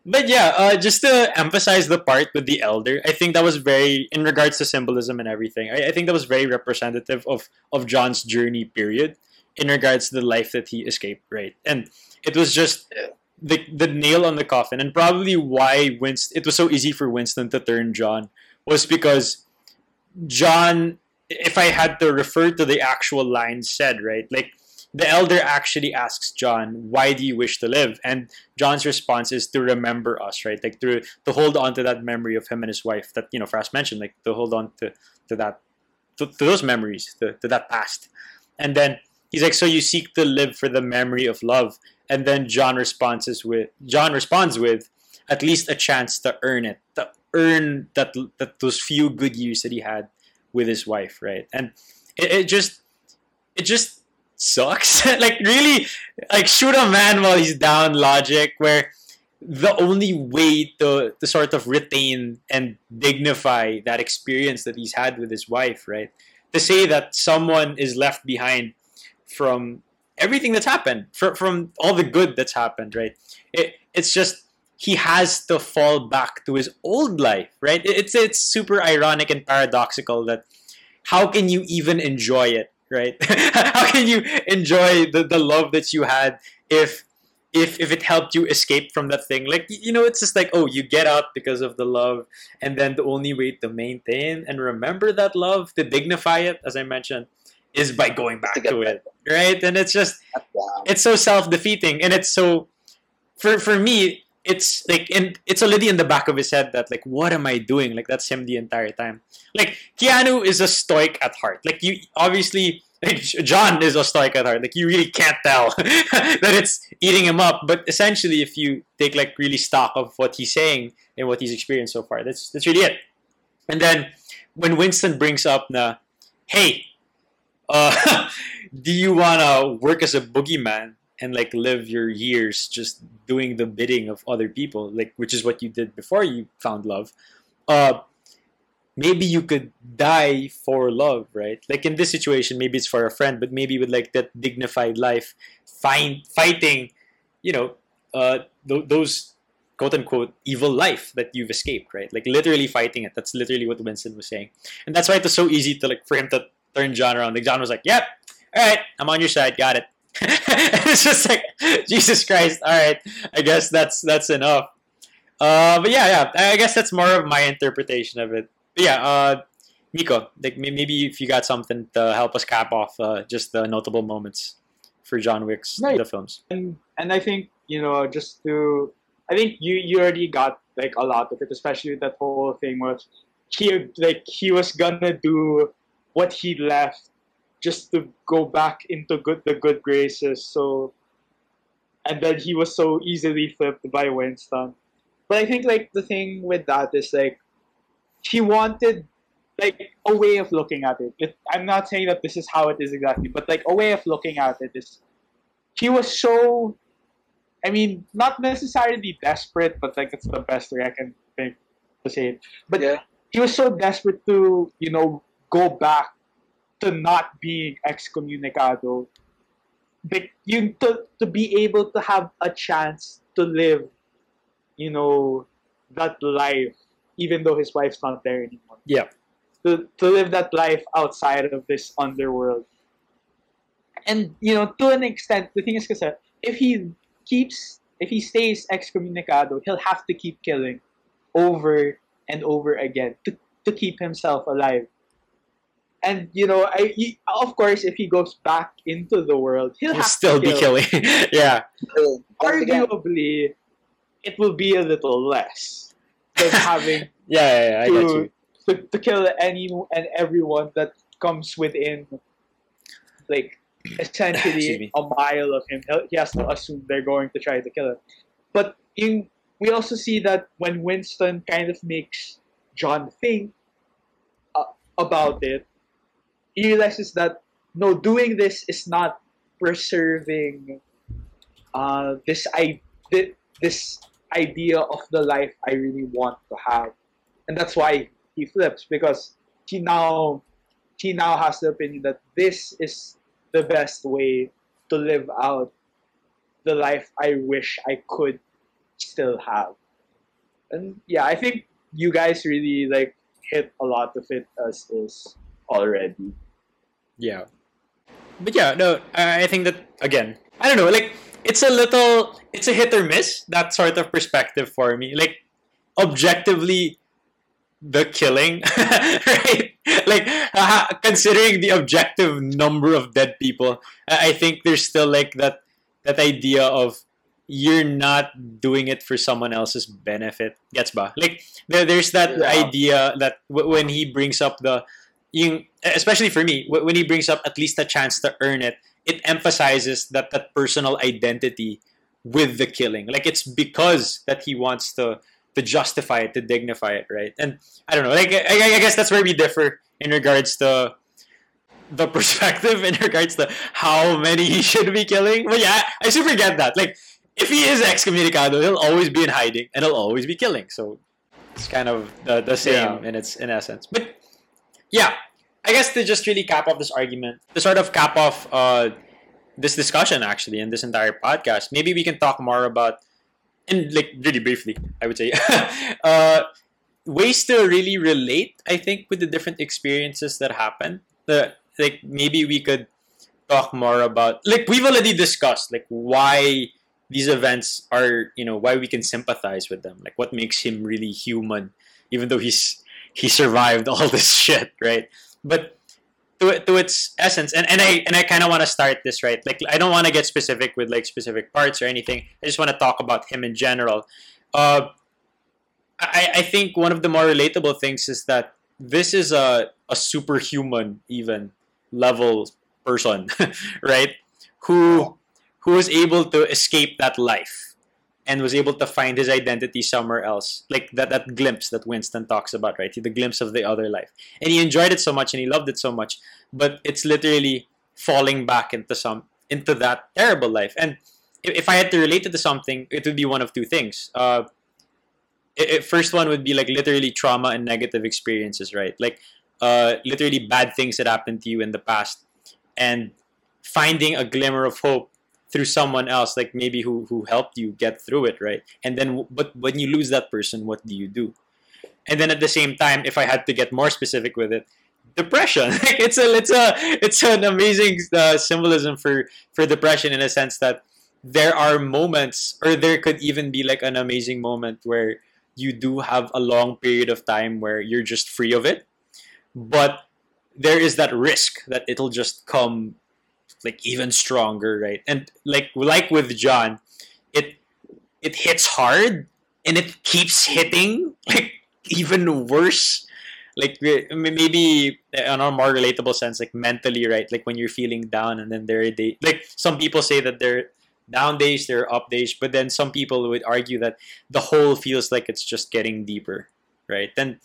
Speaker 4: but yeah, uh, just to emphasize the part with the elder, I think that was very in regards to symbolism and everything. I, I think that was very representative of of John's journey. Period. In regards to the life that he escaped, right? And it was just the the nail on the coffin, and probably why Winston it was so easy for Winston to turn John was because John, if I had to refer to the actual lines said, right, like the elder actually asks John, "Why do you wish to live?" And John's response is to remember us, right, like to to hold on to that memory of him and his wife that you know Fras mentioned, like to hold on to to that to, to those memories, to, to that past, and then he's like, "So you seek to live for the memory of love." And then John responds with John responds with at least a chance to earn it, to earn that that those few good years that he had with his wife, right? And it, it just it just sucks. like really, like shoot a man while he's down. Logic where the only way to to sort of retain and dignify that experience that he's had with his wife, right? To say that someone is left behind from everything that's happened from, from all the good that's happened right it, it's just he has to fall back to his old life, right? It- It's it's super ironic and paradoxical that how can you even enjoy it, right? how can you enjoy the, the love that you had if if if it helped you escape from that thing? Like you know, it's just like oh, you get out because of the love, and then the only way to maintain and remember that love, to dignify it, as I mentioned, is by going back
Speaker 1: To
Speaker 4: to it, right? And it's just it's so self-defeating. And it's so for for me it's like and it's already in the back of his head that like what am i doing? Like that's him the entire time. Like keanu is a stoic at heart. Like you obviously like john is a stoic at heart. Like you really can't tell that it's eating him up. But essentially if you take like really stock of what he's saying and what he's experienced so far that's that's really it. And then when winston brings up the hey uh do you want to work as a boogeyman and like live your years just doing the bidding of other people like which is what you did before you found love? Uh maybe you could die for love right? Like in this situation maybe it's for a friend but maybe with like that dignified life find fighting you know uh th- those quote unquote evil life that you've escaped right? Like literally fighting it. That's literally what winston was saying. And that's why it was so easy to like for him to turn john around john was like yep all right, I'm on your side. Got it. it's just like Jesus Christ. All right, I guess that's that's enough. Uh, but yeah, yeah. I guess that's more of my interpretation of it. But yeah, uh, Miko, like maybe if you got something to help us cap off uh, just the notable moments for John Wick's
Speaker 6: Right.
Speaker 4: the films.
Speaker 6: and and I think you know just to I think you you already got like a lot of it, especially that whole thing was he like he was gonna do what he left just to go back into good the good graces. So and then he was so easily flipped by Winston. But I think like the thing with that is like he wanted like a way of looking at it. it. I'm not saying that this is how it is exactly, but like a way of looking at it is he was so I mean, not necessarily desperate, but like it's the best way I can think to say it. But
Speaker 1: Yeah.
Speaker 6: he was so desperate to, you know, go back to not being excommunicado. But you to, to be able to have a chance to live, you know, that life, even though his wife's not there anymore.
Speaker 4: Yeah.
Speaker 6: To, to live that life outside of this underworld. And, you know, to an extent, the thing is kasi, if he keeps, if he stays excommunicado, he'll have to keep killing over and over again to, to keep himself alive. And you know, I he, of course, if he goes back into the world, he'll,
Speaker 4: He'll still be
Speaker 6: kill.
Speaker 4: killing. yeah,
Speaker 1: So,
Speaker 6: Arguably, it will be a little less than having
Speaker 4: yeah, yeah, yeah
Speaker 6: to,
Speaker 4: you.
Speaker 6: to to kill any and everyone that comes within, like essentially a mile of him. He has to assume they're going to try to kill him. But in we also see that when Winston kind of makes John think uh, about it, he realizes that no, doing this is not preserving uh, this I this idea of the life I really want to have, and that's why he flips because he now he now has the opinion that this is the best way to live out the life I wish I could still have. And yeah, I think you guys really like hit a lot of it as is already.
Speaker 4: Yeah. But yeah, no, I think that again, I don't know, like it's a little it's a hit or miss, that sort of perspective for me. Like objectively the killing, right? Like uh, considering the objective number of dead people, I I think there's still like that that idea of you're not doing it for someone else's benefit. Gets ba? Like there, there's that
Speaker 6: Yeah.
Speaker 4: idea that w- when he brings up the yung, especially for me, when he brings up at least a chance to earn it, it emphasizes that that personal identity with the killing. Like it's because that he wants to to justify it, to dignify it, right? And I don't know. Like I, I guess that's where we differ in regards to the perspective in regards to how many he should be killing. But yeah, I super get that. Like if he is excommunicado, he'll always be in hiding and he'll always be killing. So it's kind of the, the same
Speaker 6: Yeah.
Speaker 4: in its in essence. But yeah, I guess to just really cap off this argument, to sort of cap off uh, this discussion actually and this entire podcast, maybe we can talk more about and like really briefly, I would say, uh, ways to really relate. I think with the different experiences that happen. The like maybe we could talk more about like we've already discussed like why these events are you know why we can sympathize with them like what makes him really human even though he's he survived all this shit right? But to, to its essence and, and i and i kind of want to start this right? Like i don't want to get specific with like specific parts or anything. I just want to talk about him in general. Uh i i think one of the more relatable things is that this is a a superhuman even level person right? Who who was able to escape that life and was able to find his identity somewhere else. Like that that glimpse that winston talks about right? The glimpse of the other life. And he enjoyed it so much and he loved it so much but it's literally falling back into some into that terrible life. And if, i had to relate it to something it would be one of two things. Uh it- first one would be like literally trauma and negative experiences right? Like uh literally bad things that happened to you in the past and finding a glimmer of hope through someone else like maybe who who helped you get through it right? And then but when you lose that person what do you do? And then at the same time if i had to get more specific with it depression. Like it's a it's a it's an amazing uh, symbolism for for depression in a sense that there are moments or there could even be like an amazing moment where you do have a long period of time where you're just free of it but there is that risk that it'll just come like even stronger right? And like like with john it it hits hard and it keeps hitting like even worse. Like maybe on a more relatable sense like mentally right? Like when you're feeling down and then there are like some people say that they're down days there are up days but then some people would argue that the hole feels like it's just getting deeper right? Then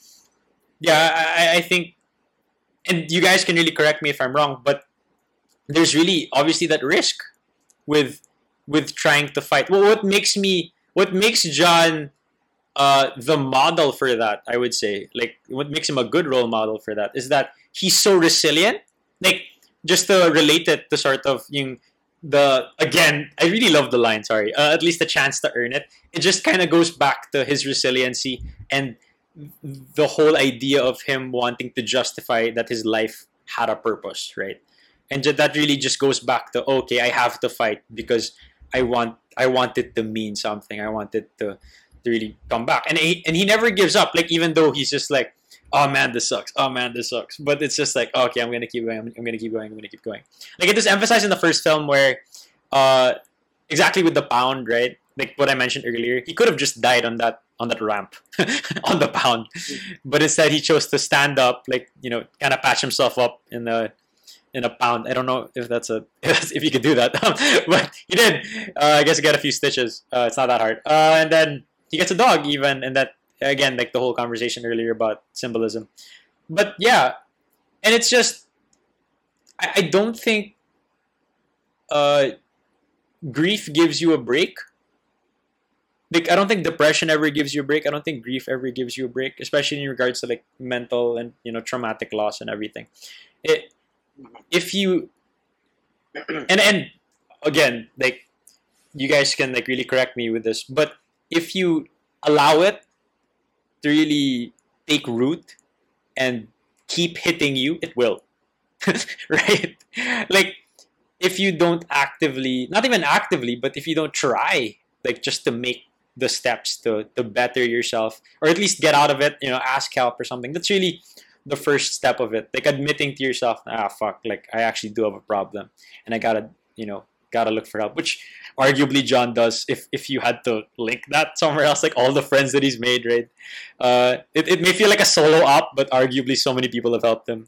Speaker 4: yeah I- I think and you guys can really correct me if i'm wrong but there's really obviously that risk with with trying to fight. Well what makes me what makes john uh, the model for that i would say like what makes him a good role model for that is that he's so resilient. Like just to relate it to sort of yung the again i really love the line sorry uh, at least a chance to earn it. It just kind of goes back to his resiliency and the whole idea of him wanting to justify that his life had a purpose right and that really just goes back to okay i have to fight because i want i want it to mean something. I want it to, to really come back. And he, and he never gives up. Like even though he's just like oh man this sucks. Oh man this sucks. But it's just like okay i'm gonna keep going. I'm, I'm gonna keep going. I'm gonna keep going. Like it is emphasized in the first film where uh exactly with the pound right? Like what i mentioned earlier he could have just died on that on that ramp on the pound. But instead he chose to stand up like you know kind of patch himself up in the in a pound. I don't know if that's a if you could do that, but he did. Uh, I guess he got a few stitches. Uh, it's not that hard. Uh, and then he gets a dog even, and that again like the whole conversation earlier about symbolism. But yeah, and it's just I, I don't think uh, grief gives you a break. Like I don't think depression ever gives you a break. I don't think grief ever gives you a break, especially in regards to like mental and you know traumatic loss and everything. It if you and and again like you guys can like really correct me with this but if you allow it to really take root and keep hitting you it will right? Like if you don't actively not even actively but if you don't try like just to make the steps to to better yourself or at least get out of it you know ask help or something that's really the first step of it like admitting to yourself ah fuck like i actually do have a problem and i gotta you know gotta look for help which arguably john does if if you had to link that somewhere else like all the friends that he's made right? Uh it, it may feel like a solo op but arguably so many people have helped him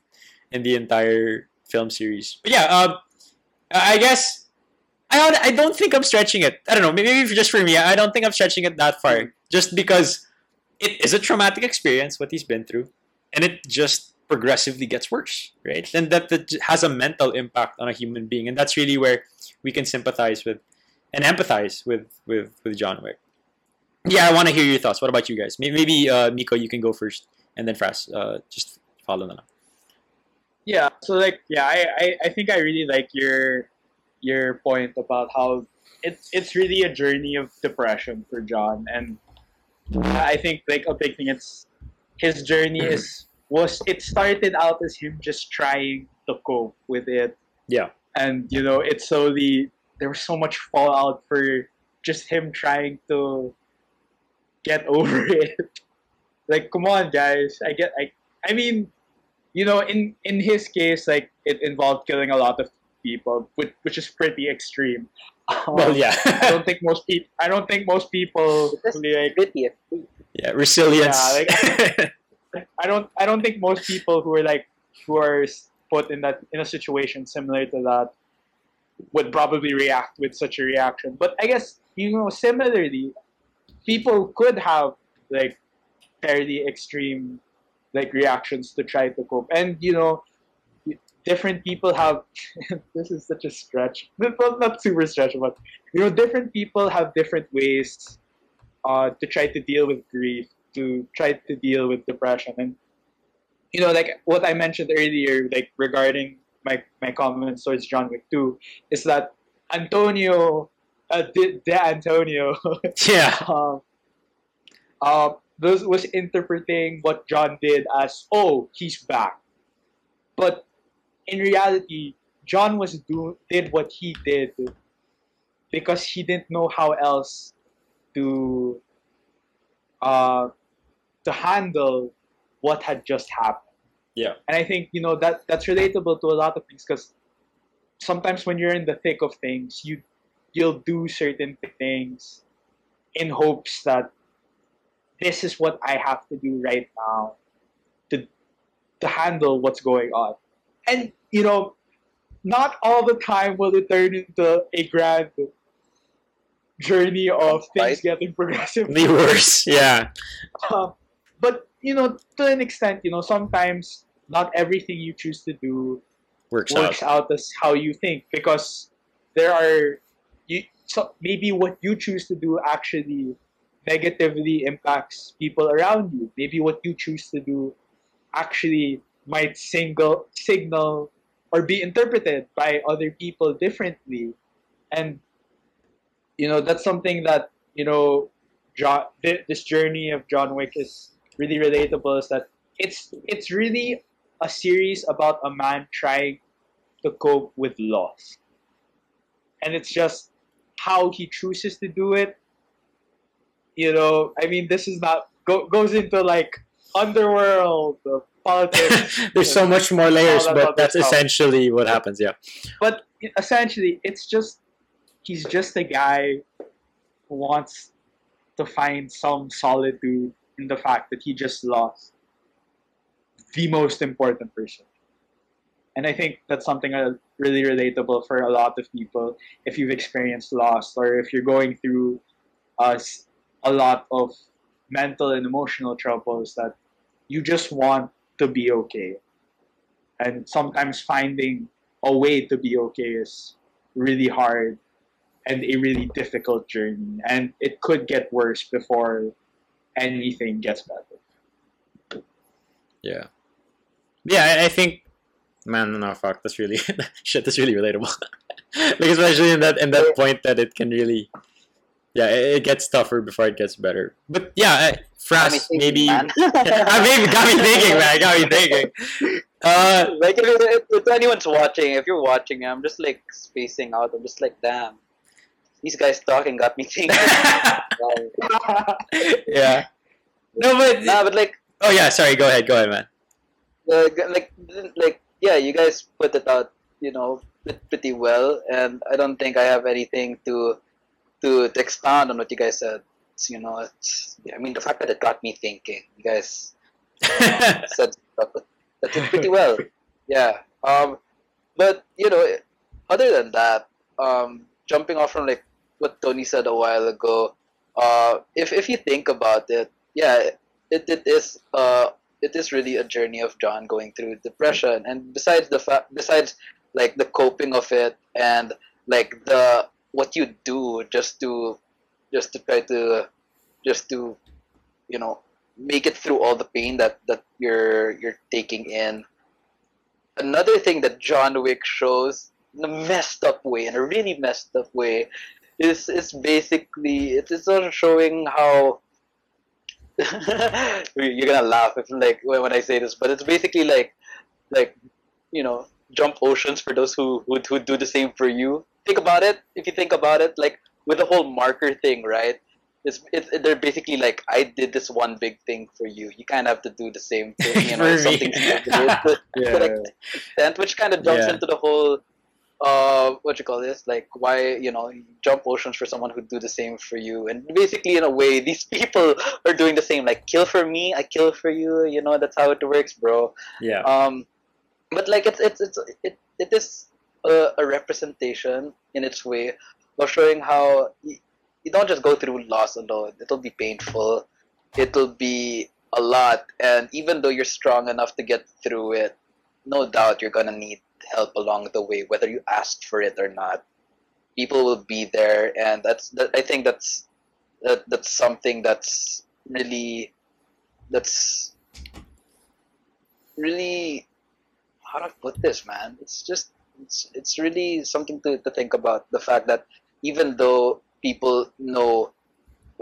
Speaker 4: in the entire film series. But yeah um i guess I, I don't think i'm stretching it. I don't know maybe just for me i don't think i'm stretching it that far just because it is a traumatic experience what he's been through and it just progressively gets worse, right? And that, that has a mental impact on a human being, and that's really where we can sympathize with and empathize with with with John Wick. Yeah, I want to hear your thoughts. What about you guys? Maybe, uh, Miko, you can go first, and then Fras, uh, just follow them lang.
Speaker 6: Yeah. So like, yeah, I, I, I think I really like your your point about how it's it's really a journey of depression for John, and I think like a big thing. It's his journey is was it started out as him just trying to cope with it.
Speaker 4: Yeah.
Speaker 6: and you know it slowly there was so much fallout for just him trying to get over it. like, come on, guys! I get I I mean, you know, in in his case, like it involved killing a lot of people, which which is pretty extreme. Um,
Speaker 4: Well, yeah.
Speaker 6: I don't think most people. I don't think most people
Speaker 1: That's
Speaker 6: really like.
Speaker 1: Pretty.
Speaker 4: Yeah, resilience.
Speaker 6: Yeah, I don't. I don't think most people who are like who are put in that in a situation similar to that would probably react with such a reaction. But I guess you know, similarly, people could have like fairly extreme like reactions to try to cope, and you know, different people have. this is such a stretch. Not, not super stretch, but you know, different people have different ways uh, to try to deal with grief, to try to deal with depression, and you know, like what I mentioned earlier, like regarding my my comments towards John Wick 2, is that Antonio, uh, De, D'Antonio,
Speaker 4: yeah.
Speaker 6: um, uh, was, was interpreting what John did as, oh, he's back. But in reality, John was do did what he did because he didn't know how else to uh, to handle what had just happened.
Speaker 4: Yeah.
Speaker 6: And I think you know that that's relatable to a lot of things because sometimes when you're in the thick of things, you you'll do certain things in hopes that this is what I have to do right now to to handle what's going on. And you know, not all the time will it turn into a grand journey of things
Speaker 1: Right.
Speaker 6: getting progressively
Speaker 4: worse. Yeah.
Speaker 6: um, but you know, to an extent, you know, sometimes not everything you choose to do
Speaker 4: Works out.
Speaker 6: works out as how you think because there are you so maybe what you choose to do actually negatively impacts people around you. Maybe what you choose to do actually might single signal or be interpreted by other people differently. And you know, that's something that, you know, John, this journey of John Wick is really relatable is that it's it's really a series about a man trying to cope with loss. And it's just how he chooses to do it. You know, I mean, this is not go, goes into like underworld, uh, politics,
Speaker 4: There's so much more layers,
Speaker 6: that
Speaker 4: but that's
Speaker 6: stuff.
Speaker 4: essentially what happens. Yeah.
Speaker 6: but essentially, it's just he's just a guy who wants to find some solitude in the fact that he just lost the most important person. And I think that's something uh, really relatable for a lot of people if you've experienced loss or if you're going through uh, a lot of mental and emotional troubles that you just want to be okay. And sometimes finding a way to be okay is really hard and a really difficult journey. And it could get worse before anything gets better.
Speaker 4: Yeah. Yeah, I, I think man, no fuck, that's really shit, that's really relatable. like especially in that in that point that it can really yeah, it, it gets tougher before it gets better. But yeah, uh,
Speaker 1: Got me
Speaker 4: Fras,
Speaker 1: thinking,
Speaker 4: maybe
Speaker 1: man.
Speaker 4: I maybe got me thinking, man. Got me thinking. Uh,
Speaker 1: like if, if, if anyone's watching, if you're watching, I'm just like spacing out. I'm just like, damn, these guys talking got me thinking.
Speaker 4: Yeah. No, but
Speaker 1: nah, but like,
Speaker 4: oh yeah, sorry. Go ahead. Go ahead, man.
Speaker 1: uh, like, like, yeah, you guys put it out, you know, pretty well, and I don't think I have anything to to, to expound on what you guys said. It's, you know, it's, I mean, the fact that it got me thinking. You guys said stuff, but that did pretty well. Yeah. Um, but you know, other than that, um, jumping off from like what Tony said a while ago, uh, if if you think about it, yeah, it, it is uh it is really a journey of John going through depression, and besides the fact, besides like the coping of it, and like the what you do just to just to try to just to you know make it through all the pain that that you're you're taking in. Another thing that john wick shows in a messed up way in a really messed up way is is basically it is sort of showing how you're gonna laugh if like when I say this, but it's basically like like you know jump oceans for those who who who do the same for you. Think about it. If you think about it, like with the whole marker thing, right? It's, it's they're basically like I did this one big thing for you. You kind of have to do the same thing, you know, something to,
Speaker 6: Yeah.
Speaker 1: to like extent, which kind of jumps
Speaker 4: Yeah.
Speaker 1: into the whole uh what you call this? Like why you know jump oceans for someone who do the same for you. And basically in a way these people are doing the same. Like kill for me i kill for you. You know that's how it works bro.
Speaker 4: Yeah.
Speaker 1: um but like it's it's it's it, it is a, a representation in its way of showing how you, you don't just go through loss alone. It'll be painful. It'll be a lot. And even though you're strong enough to get through it no doubt you're gonna need help along the way whether you asked for it or not people will be there and that's that, i think that's that, that's something that's really that's really how I put this, man? It's just it's it's really something to, to think about. The fact that even though people know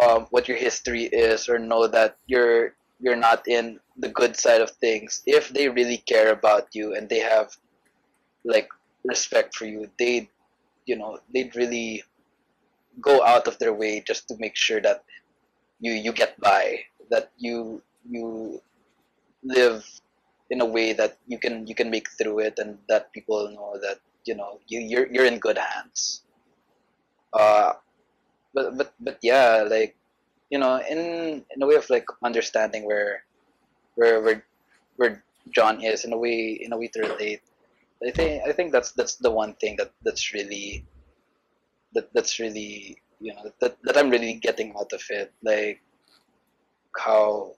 Speaker 1: um, what your history is or know that you're you're not in the good side of things, if they really care about you and they have like respect for you, they you know they'd really go out of their way just to make sure that you you get by, that you you live in a way that you can you can make through it and that people know that you know you you're you're in good hands. Uh but but but yeah like you know in in a way of like understanding where where where where John is in a way in a way to relate I think I think that's that's the one thing that that's really that that's really you know that that I'm really getting out of it like how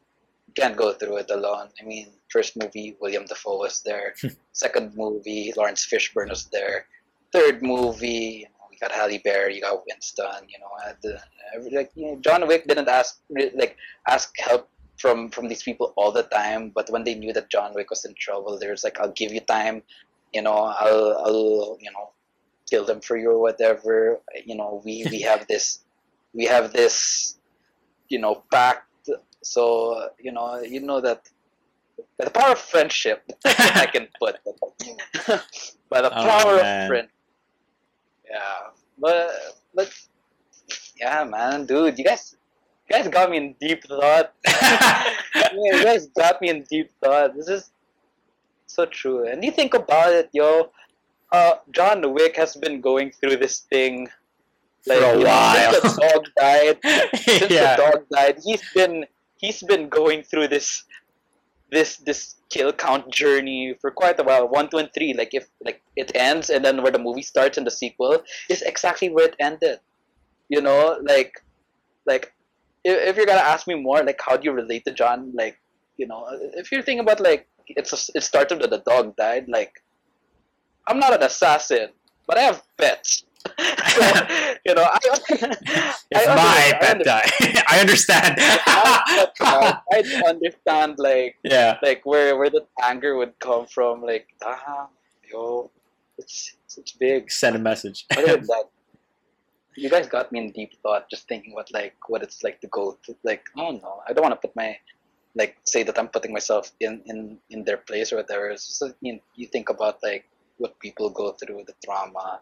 Speaker 1: you can't go through it alone. I mean, first movie William Dafoe was there. Second movie Laurence Fishburne was there. Third movie, you know, we got Halle Berry, you got Winston. You know, and, uh, like you know, John Wick didn't ask like ask help from from these people all the time, but when they knew that John Wick was in trouble, there's like, I'll give you time. You know, I'll I'll you know kill them for you or whatever. You know, we we have this we have this you know pact. So you know you know that by the power of friendship i can put. By the
Speaker 4: Oh,
Speaker 1: power of friend yeah but but yeah man dude you guys you guys got me in deep thought. You guys got me in deep thought. This is so true and you think about it yo uh john wick has been going through this thing like
Speaker 4: For a
Speaker 1: you know, since
Speaker 4: while.
Speaker 1: the dog died since
Speaker 4: yeah.
Speaker 1: the dog died, he's been he's been going through this this this kill count journey for quite a while. One, two, and three. Like if like it ends and then where the movie starts in the sequel is exactly where it ended. You know, like like if, if you're gonna ask me more, like how do you relate to John? Like you know, if you're thinking about like it's a, it started when the dog died. Like I'm not an assassin, but I have pets. so, you know, I,
Speaker 4: If
Speaker 1: I
Speaker 4: my pet
Speaker 1: under-
Speaker 4: die, I understand.
Speaker 1: I understand like
Speaker 4: yeah.
Speaker 1: like where where the anger would come from. Like ah, yo, it's it's big.
Speaker 4: Send a message.
Speaker 1: That, you guys got me in deep thought. Just thinking what like what it's like to go to like oh no, I don't want to put my like say that I'm putting myself in in in their place or whatever. It's just, you, know, you think about like what people go through, the trauma,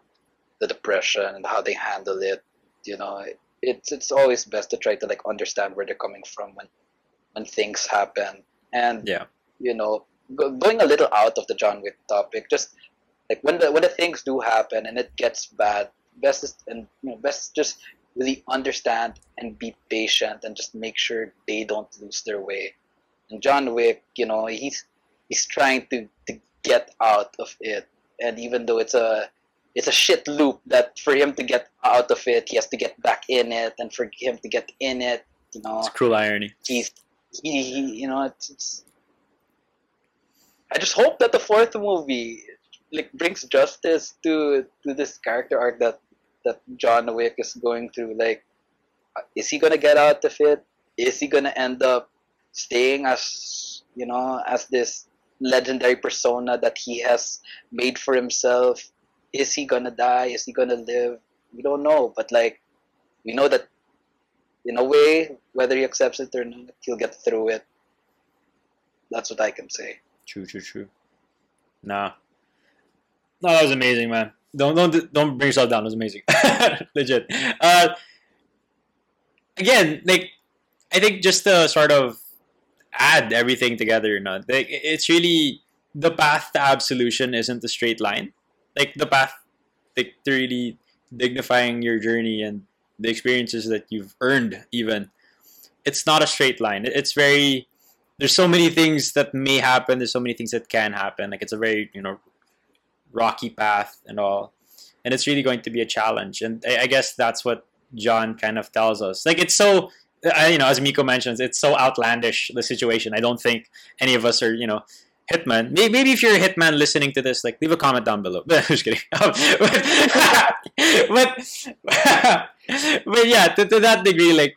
Speaker 1: the depression, and how they handle it. You know, it's it's always best to try to like understand where they're coming from when when things happen and
Speaker 4: Yeah.
Speaker 1: you know go, going a little out of the John Wick topic just like when the when the things do happen and it gets bad best is and you know best just really understand and be patient and just make sure they don't lose their way and John Wick you know he's he's trying to to get out of it. And even though it's a it's a shit loop that for him to get out of it he has to get back in it and for him to get in it you know.
Speaker 4: It's cruel irony.
Speaker 1: he's he, he you know it's, it's I just hope that the fourth movie like brings justice to to this character arc that that John Wick is going through. Like is he gonna get out of it? Is he gonna end up staying as you know as this legendary persona that he has made for himself is he gonna die is he gonna live we don't know but like we know that in a way, whether he accepts it or not, he'll get through it. That's what I can say.
Speaker 4: True, true, true. Nah. No, that was amazing, man. Don't don't don't bring yourself down. It was amazing, legit. Uh, again, like I think just to sort of add everything together, you know, like it's really the path to absolution isn't a straight line. Like the path, like to really dignifying your journey and the experiences that you've earned, even it's not a straight line. It's very there's so many things that may happen. There's so many things that can happen. Like it's a very you know rocky path and all, and it's really going to be a challenge. And I, I guess that's what John kind of tells us. Like it's so I, you know, as Miko mentions, it's so outlandish the situation. I don't think any of us are, you know, hitman. Maybe, if you're a hitman listening to this, like leave a comment down below. Just kidding. But, but, but yeah, to, to that degree, like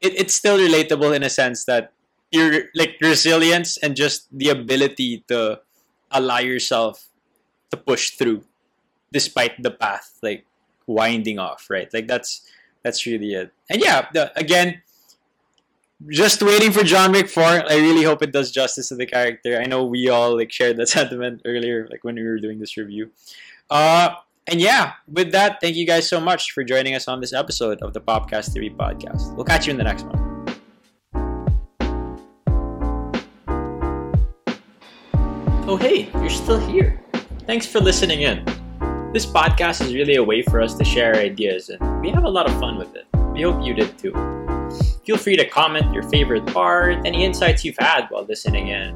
Speaker 4: it, it's still relatable in a sense that you're like resilience and just the ability to allow yourself to push through despite the path like winding off, right? Like that's that's really it. And yeah, the, again, just waiting for John Wick 4. I really hope it does justice to the character. I know we all like shared that sentiment earlier, like when we were doing this review. Uh, and yeah, with that, thank you guys so much for joining us on this episode of the Popcast Theory podcast. We'll catch you in the next one. Oh, hey, you're still here. Thanks for listening in. This podcast is really a way for us to share ideas, and we have a lot of fun with it. We hope you did too. Feel free to comment your favorite part, any insights you've had while listening in,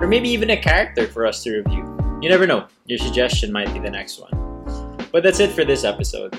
Speaker 4: or maybe even a character for us to review. You never know, your suggestion might be the next one. But that's it for this episode.